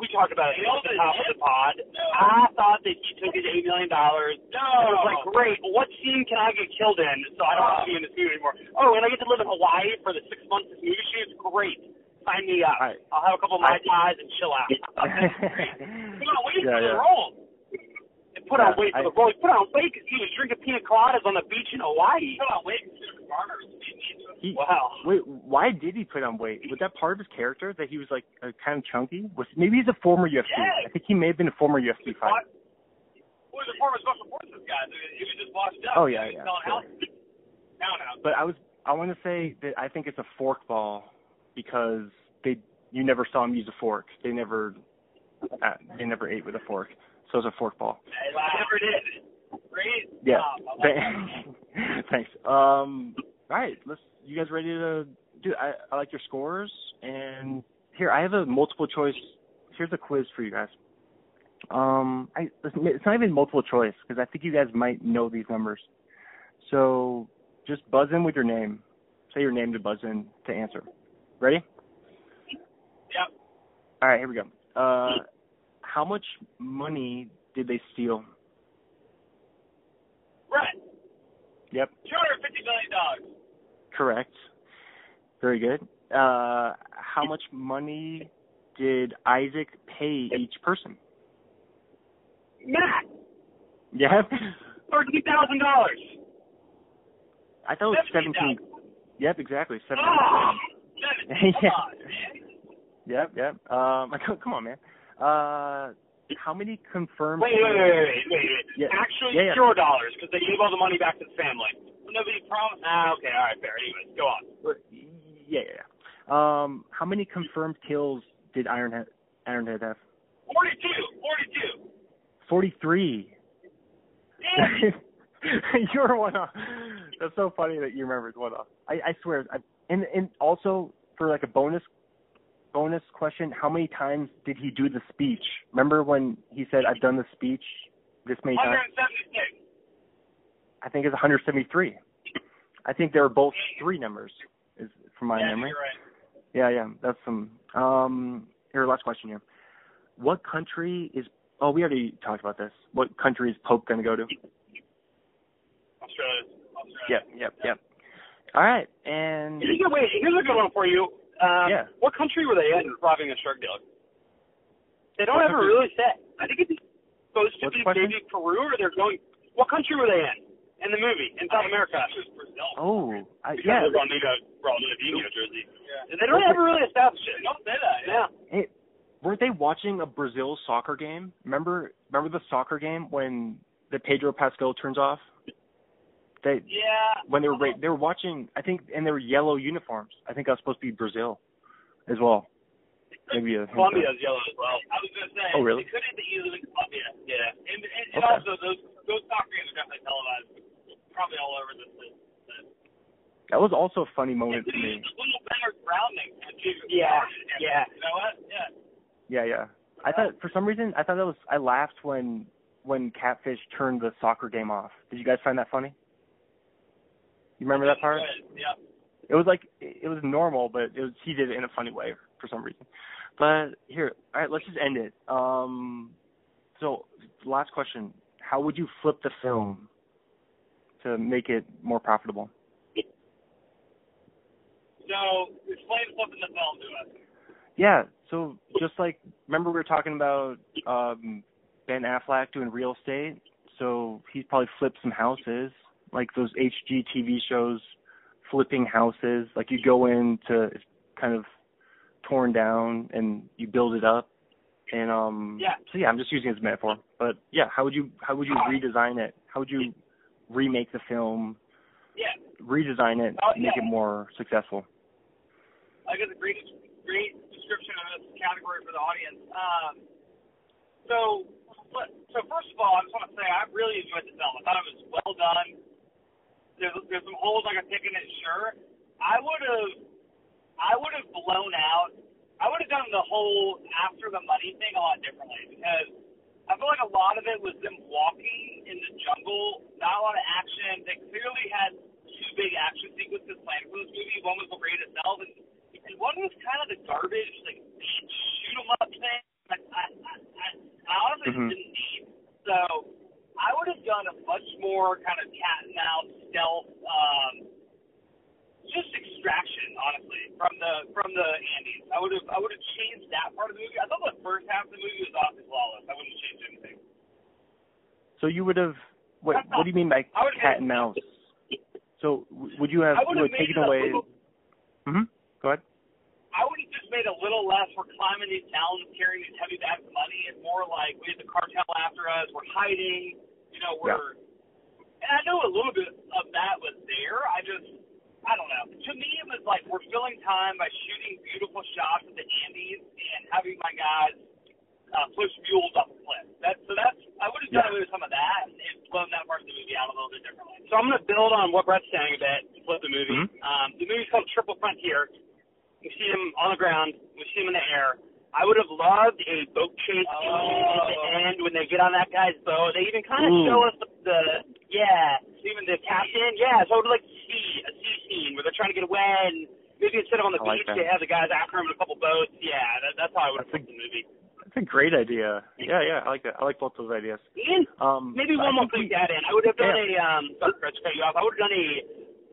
We talked about it at the top of the pod. I thought that he took his eight million dollars. I was like, great. What scene can I get killed in so I don't have to be in this movie anymore? Oh, and I get to live in Hawaii for the six months this movie shoots. Great. Sign me up. I- I'll have a couple of mai tais and chill out. Put on weight Yeah, for the role. Put on weight for I- the role. He put on weight because he was drinking pina coladas on the beach in Hawaii. Put on weight because the farmers beat me into it. He, Wow. Wait, why did he put on weight? Was that part of his character that he was like uh, kind of chunky? Was maybe he's a former UFC? Yeah. I think he may have been a former UFC fighter. Was the former special forces guy? He was just washed up. Oh, yeah, He was yeah, sure. houses. Townhouse. But I was I want to say that I think it's a fork ball because they you never saw him use a fork. They never uh, they never ate with a fork, so it's a fork ball. I never did. Great. Yeah. job. Thanks. Um. All right. Let's. You guys ready to do? I, I like your scores, and here I have a multiple choice. Here's a quiz for you guys. Um. I. It's not even multiple choice because I think you guys might know these numbers. So just buzz in with your name. Say your name to buzz in to answer. Ready? Yep. All right. Here we go. Uh. How much money did they steal? Right. Yep. Two hundred fifty million dollars. Correct. Very good. Uh, how much money did Isaac pay each person? Matt, Yeah. thirteen thousand dollars. I thought it was Seventeen seventeen. Yep, exactly. Seventeen. Oh, seventeen. Come Yeah. on, man. Yep, yep. Um, come on, man. Uh, how many confirmed? Wait, wait, wait, wait, wait, wait. Yeah. Actually, Yeah, yeah. zero dollars because they gave all the money back to the family. Nobody promised. Ah, okay, all right, fair. Anyways, go on. Yeah, yeah, yeah. Um, how many confirmed kills did Ironhead Ironhead have? Forty-two. Forty-two. Forty-three. Damn. You're one off. That's so funny that you remembered one off. I, I swear. I, and and also for like a bonus bonus question, how many times did he do the speech? Remember when he said, "I've done the speech this many times"? 176. I think it's 173. I think they were both three numbers, is from my yeah, memory. you're right. Yeah, yeah, that's some. Um, here, last question here. What country is? Oh, we already talked about this. What country is Pope going to go to? Australia. Australia. Yep, yep, yep. All right, and Here's a, wait, here's a good one for you. Um, Yeah. What country were they in robbing a drug dealer? They don't What ever country? really say. I think it's supposed to What's be the question? maybe Peru or they're going. What country were they in? In the movie in South America. Brazil. oh, I, Because yeah. of Ronaldinho, Ronaldinho jersey. Yeah. They don't ever really establish it. They don't say that. Yeah. Hey, weren't they watching a Brazil soccer game? Remember, remember the soccer game when the Pedro Pascal turns off? They Yeah. when they were ra- they were watching. I think and they were yellow uniforms. I think that was supposed to be Brazil, as well. Maybe a Colombia's yellow as well. I was gonna say. Oh, really? It could have been easily Colombia. Yeah. And, and, and Okay. also those those soccer games are definitely televised, probably all over the. the, the That was also a funny moment could to have me. a little better grounding. to achieve it. Yeah, yeah. You know what? Yeah. Yeah, yeah. I thought for some reason I thought that was I laughed when when Catfish turned the soccer game off. Did you guys find that funny? You remember that part? Yeah. It was like it was normal, but it was he did it in a funny way for some reason. But here, all right, let's just end it. Um, so last question: How would you flip the film to make it more profitable? So explain flipping the film to us. Yeah. So just like remember we were talking about um Ben Affleck doing real estate. So he's probably flipped some houses, like those HGTV shows, flipping houses. Like you go into it's kind of torn down and you build it up. And um Yeah. so yeah, I'm just using it as a metaphor. But yeah, how would you how would you redesign it? How would you remake the film, Yeah. redesign it, Oh, make yeah. it more successful? I guess a great great description of this category for the audience. Um, so, so first of all, I just want to say I really enjoyed the film. I thought it was well done. There's there's some holes I could pick in it, sure. I would have I would have blown out. I would have done the whole after the money thing a lot differently because I feel like a lot of it was them walking in the jungle, not a lot of action. They clearly had two big action sequences planned for this movie. One was the raid itself, and, and one was kind of the garbage, like shoot 'em up thing. Like, I, I, I, I honestly Mhm. didn't need. So I would have done a much more kind of cat and mouse stealth, um, just extraction, honestly, from the from the Andes. I would have I would have changed that part of the movie. I thought the first half of the movie was awfully flawless. I wouldn't change anything. So you would have what? What do you mean by cat and mouse? So would you have would have taken away? little- hmm Go ahead. I would have just made a little less. We're climbing these mountains, carrying these heavy bags of money, and more like we had the cartel after us. We're hiding. You know, we're. And I know a little bit of that was there. I just, I don't know. To me, it was like we're filling time by shooting beautiful shots of the Andes and having my guys uh, push mules off a cliff. That so that's I would have done Yeah. away with some of that and, and blown that part of the movie out a little bit differently. So I'm going to build on what Brett's saying a bit to flip the movie. Mhm. Um, the movie's called Triple Frontier. We see him on the ground. We see him in the air. I would have loved a boat chase scene at the Oh. end when they get on that guy's boat. They even kind of show us the, the yeah, even the captain. Yeah, so I would like to see a sea scene where they're trying to get away and maybe instead of on the I beach that. they have the guys after him in a couple boats. Yeah, that, that's how I would have That's the movie. That's a great idea. Yeah, yeah, I like that. I like both those ideas. And Um, Maybe I one more thing we- to add in. I would have done a um sorry to cut you off. I would have done a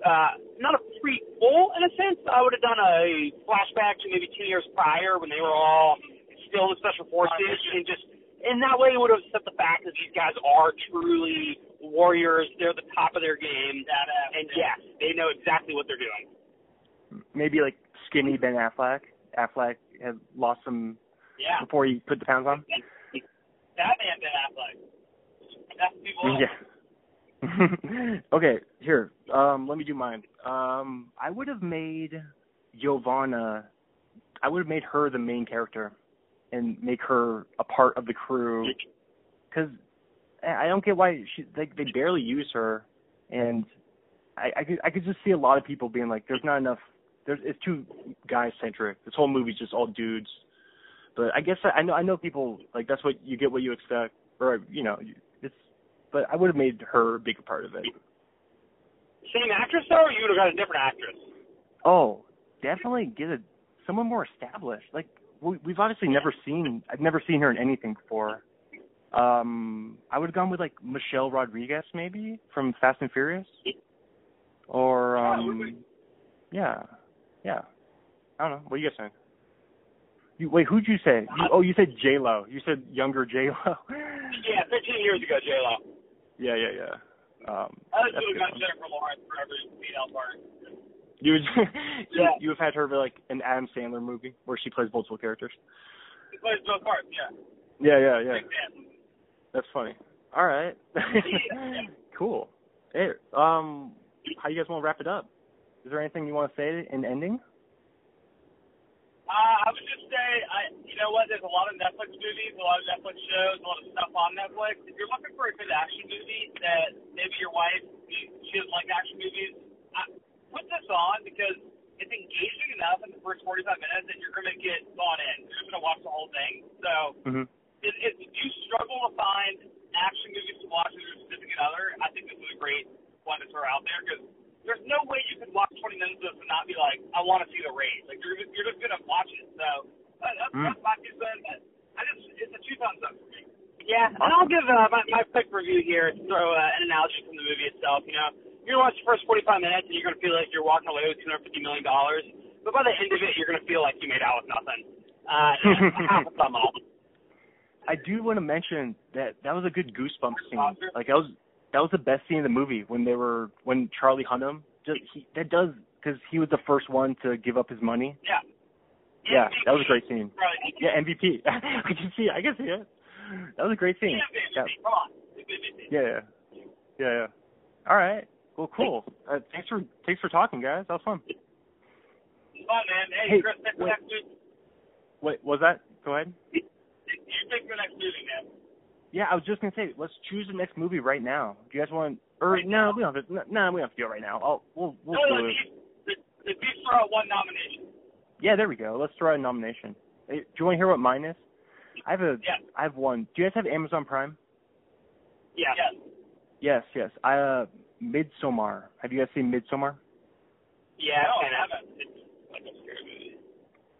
uh not a prequel in a sense. I would have done a flashback to maybe two years prior when they were all still in the special forces and just in that way it would have set the fact that these guys are truly warriors. They're the top of their game. And yes, they know exactly what they're doing. maybe like skinny Ben Affleck. Affleck had lost some Yeah, before he put the pounds on. Batman Ben Affleck. That's people. up. Yeah. okay, here. Um, let me do mine. Um, I would have made Yovanna. I would have made her the main character, and make her a part of the crew. Because I don't get why she like they barely use her, and I I could I could just see a lot of people being like, there's not enough. There's it's too guy centric. This whole movie's just all dudes. But I guess I, I know I know people like that's what you get what you expect, or you know. But I would have made her a bigger part of it. Same actress though, or you would have got a different actress? Oh, definitely get a someone more established. Like we, we've obviously never seen. I've never seen her in anything before. Um, I would have gone with like Michelle Rodriguez maybe from Fast and Furious, or um, yeah, yeah. I don't know. What are you guys saying? You wait. Who'd you say? You, oh, you said J Lo. You said younger J Lo. yeah, 15 years ago, J Lo. Yeah, yeah, yeah. Um, I would have got Jennifer Lawrence for every female part. You would, yeah. you have had her be like an Adam Sandler movie where she plays multiple characters. She plays both parts, yeah. Yeah, yeah, yeah. That's funny. All right. cool. Hey, um, how you guys want to wrap it up? Is there anything you want to say in ending? Uh, I would just say, I, you know what? There's a lot of Netflix movies, a lot of Netflix shows, a lot of stuff on Netflix. If you're looking for a good action movie that maybe your wife she doesn't like action movies, I, put this on because it's engaging enough in the first 45 minutes that you're going to get gone in. You're just going to watch the whole thing. So, mm-hmm. if, if you struggle to find action movies to watch with your significant other, I think this is a great one to throw out there because there's no way you could watch 20 minutes of this and not be like, I want to see the raid. Like you're just, you're just gonna watch it. So uh, that's, mm. that's my two cents. I just it's a two thumbs up for me. Yeah, and I'll give uh, my, my quick review here to throw uh, an analogy from the movie itself. You know, you're gonna watch the first 45 minutes and you're gonna feel like you're walking away with 250 million dollars, but by the end of it, you're gonna feel like you made out with nothing. Uh, half a thumb off. I do want to mention that that was a good goosebumps scene. Like that was that was the best scene in the movie when they were when Charlie Hunnam just he that does because he was the first one to give up his money. Yeah. Yeah, MVP. that was a great scene. Right. Yeah, MVP. I can see. I can see it. That was a great scene. Yeah, yeah. yeah, yeah, yeah. All right. Well, cool. Uh, thanks for thanks for talking, guys. That was fun. Fun, man. Hey, hey Chris, pick the next movie. Wait, was that? Go ahead. You pick the next movie, man. Yeah, I was just gonna say, let's choose the next movie right now. Do you guys want? Or right no, now? we don't have to. No, no, we don't have to do it right now. I'll, we'll we'll no, do it. The, the, the throw out one nomination. Yeah, there we go. Let's throw out a nomination. Hey, do you want to hear what mine is? I have a. Yeah. I have one. Do you guys have Amazon Prime? Yeah. Yes. Yes, yes. I uh, Midsommar. Have you guys seen Midsommar? Yeah, no, I haven't. It's like a scary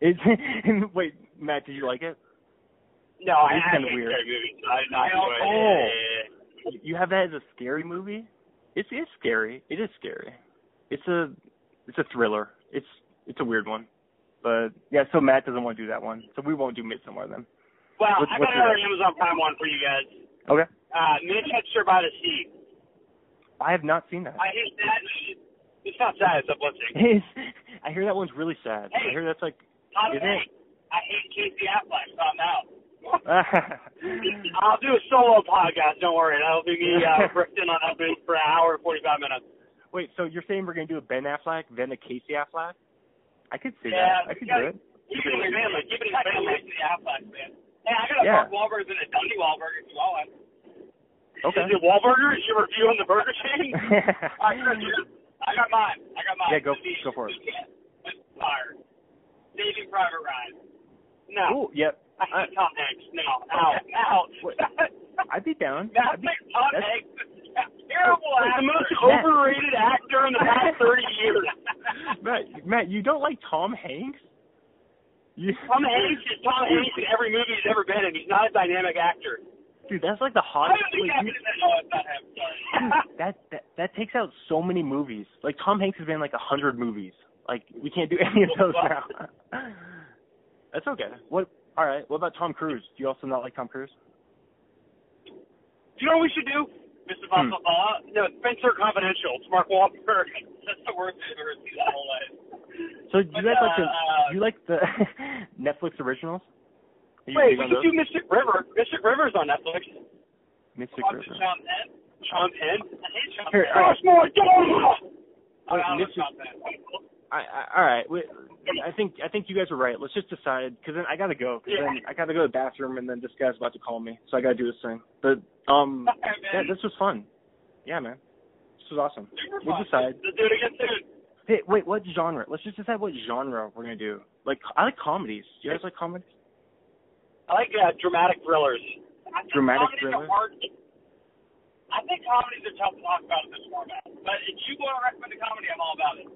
movie. It's wait, Matt, did you like it? No, I it's kind of weird. I not oh, you have that as a scary movie? It's it's scary. It is scary. It's a it's a thriller. It's it's a weird one. But yeah, so Matt doesn't want to do that one, so we won't do Midsommar then. Well, what's, I got another Amazon Prime one for you guys. Okay. Uh, Manchester by the Sea. I have not seen that. I hate that. It's not sad. It's uplifting. I hear that one's really sad. Hey, I hear that's like. Tom is it? I hate Casey Affleck. So I'm out. I'll do a solo podcast. Don't worry. That'll be me uh, ripping on that for an hour and 45 minutes. Wait, so you're saying we're gonna do a Ben Affleck, then a Casey Affleck? I could see yeah, that. I could gotta, do it. Keep it in your family. Keep it in your family. Casey Affleck, man. Hey, I got a yeah. Mark Wahlberg and a Tony Wahlberg if you want. Okay. Is it Wahlburger? Is your review on the burger chain? All right, Chris, I got mine. I got mine. Yeah, go go for it. Fire. Saving Private Ryan. No. Ooh, yep. I Tom Hanks. No, out, out. I'd be down. Matt I'd be, Tom Hanks terrible actor. the most overrated actor in the past 30 years. Matt, Matt, you don't like Tom Hanks? You... Tom Hanks is Tom Hanks in every movie he's ever been in. He's not a dynamic actor. Dude, that's like the hottest. I don't think like, no, it's not him. Sorry. that, that that takes out so many movies. Like Tom Hanks has been in like a hundred movies. Like we can't do any of those now. that's okay. What all right. What about Tom Cruise? Do you also not like Tom Cruise? Do you know what we should do, Mr. Hmm. Uh, no, Spencer Confidential. It's Mark Wahlberg. That's the worst I've ever seen that whole life. So do you guys like the uh, do you like the Netflix originals? Wait, we could do Mystic River. Mystic River's on Netflix. Mystic River. Sean Penn. Sean Penn. I hate Sean Here, Penn. all right. Crush more dough! Wait, Mystic-. I, I all right. We, I think I think you guys are right. Let's just decide because then I gotta go. Cause Yeah. then I gotta go to the bathroom and then this guy's about to call me, so I gotta do this thing. But um, Okay, yeah, this was fun. Yeah, man, this was awesome. Super We'll fun. decide. Let's do it again soon. Hey, wait, what genre? Let's just decide what genre we're gonna do. Like, I like comedies. Do you guys like comedies? I like uh, dramatic thrillers. Dramatic comedies thriller? Are hard. I think comedies are tough to talk about in this format. But if you want to recommend a comedy, I'm all about it.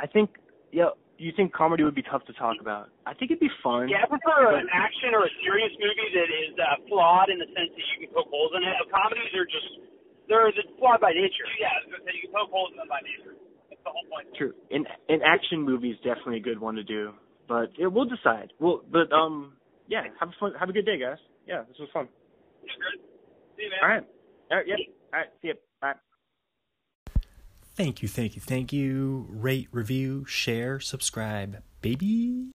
I think, yeah. You think comedy would be tough to talk about? I think it'd be fun. Yeah, I prefer an action or a serious movie that is uh, flawed in the sense that you can poke holes in it. A comedies are just they're just flawed by nature. Yeah, I was gonna say you can poke holes in them by nature. That's the whole point. True. An an action movie is definitely a good one to do. But yeah, we'll decide. We'll but um yeah, have a fun have a good day guys. Yeah, this was fun. Yeah, good. See you, man. All right. All right, yep. All right, see ya. Thank you, thank you, thank you. Rate, review, share, subscribe, baby.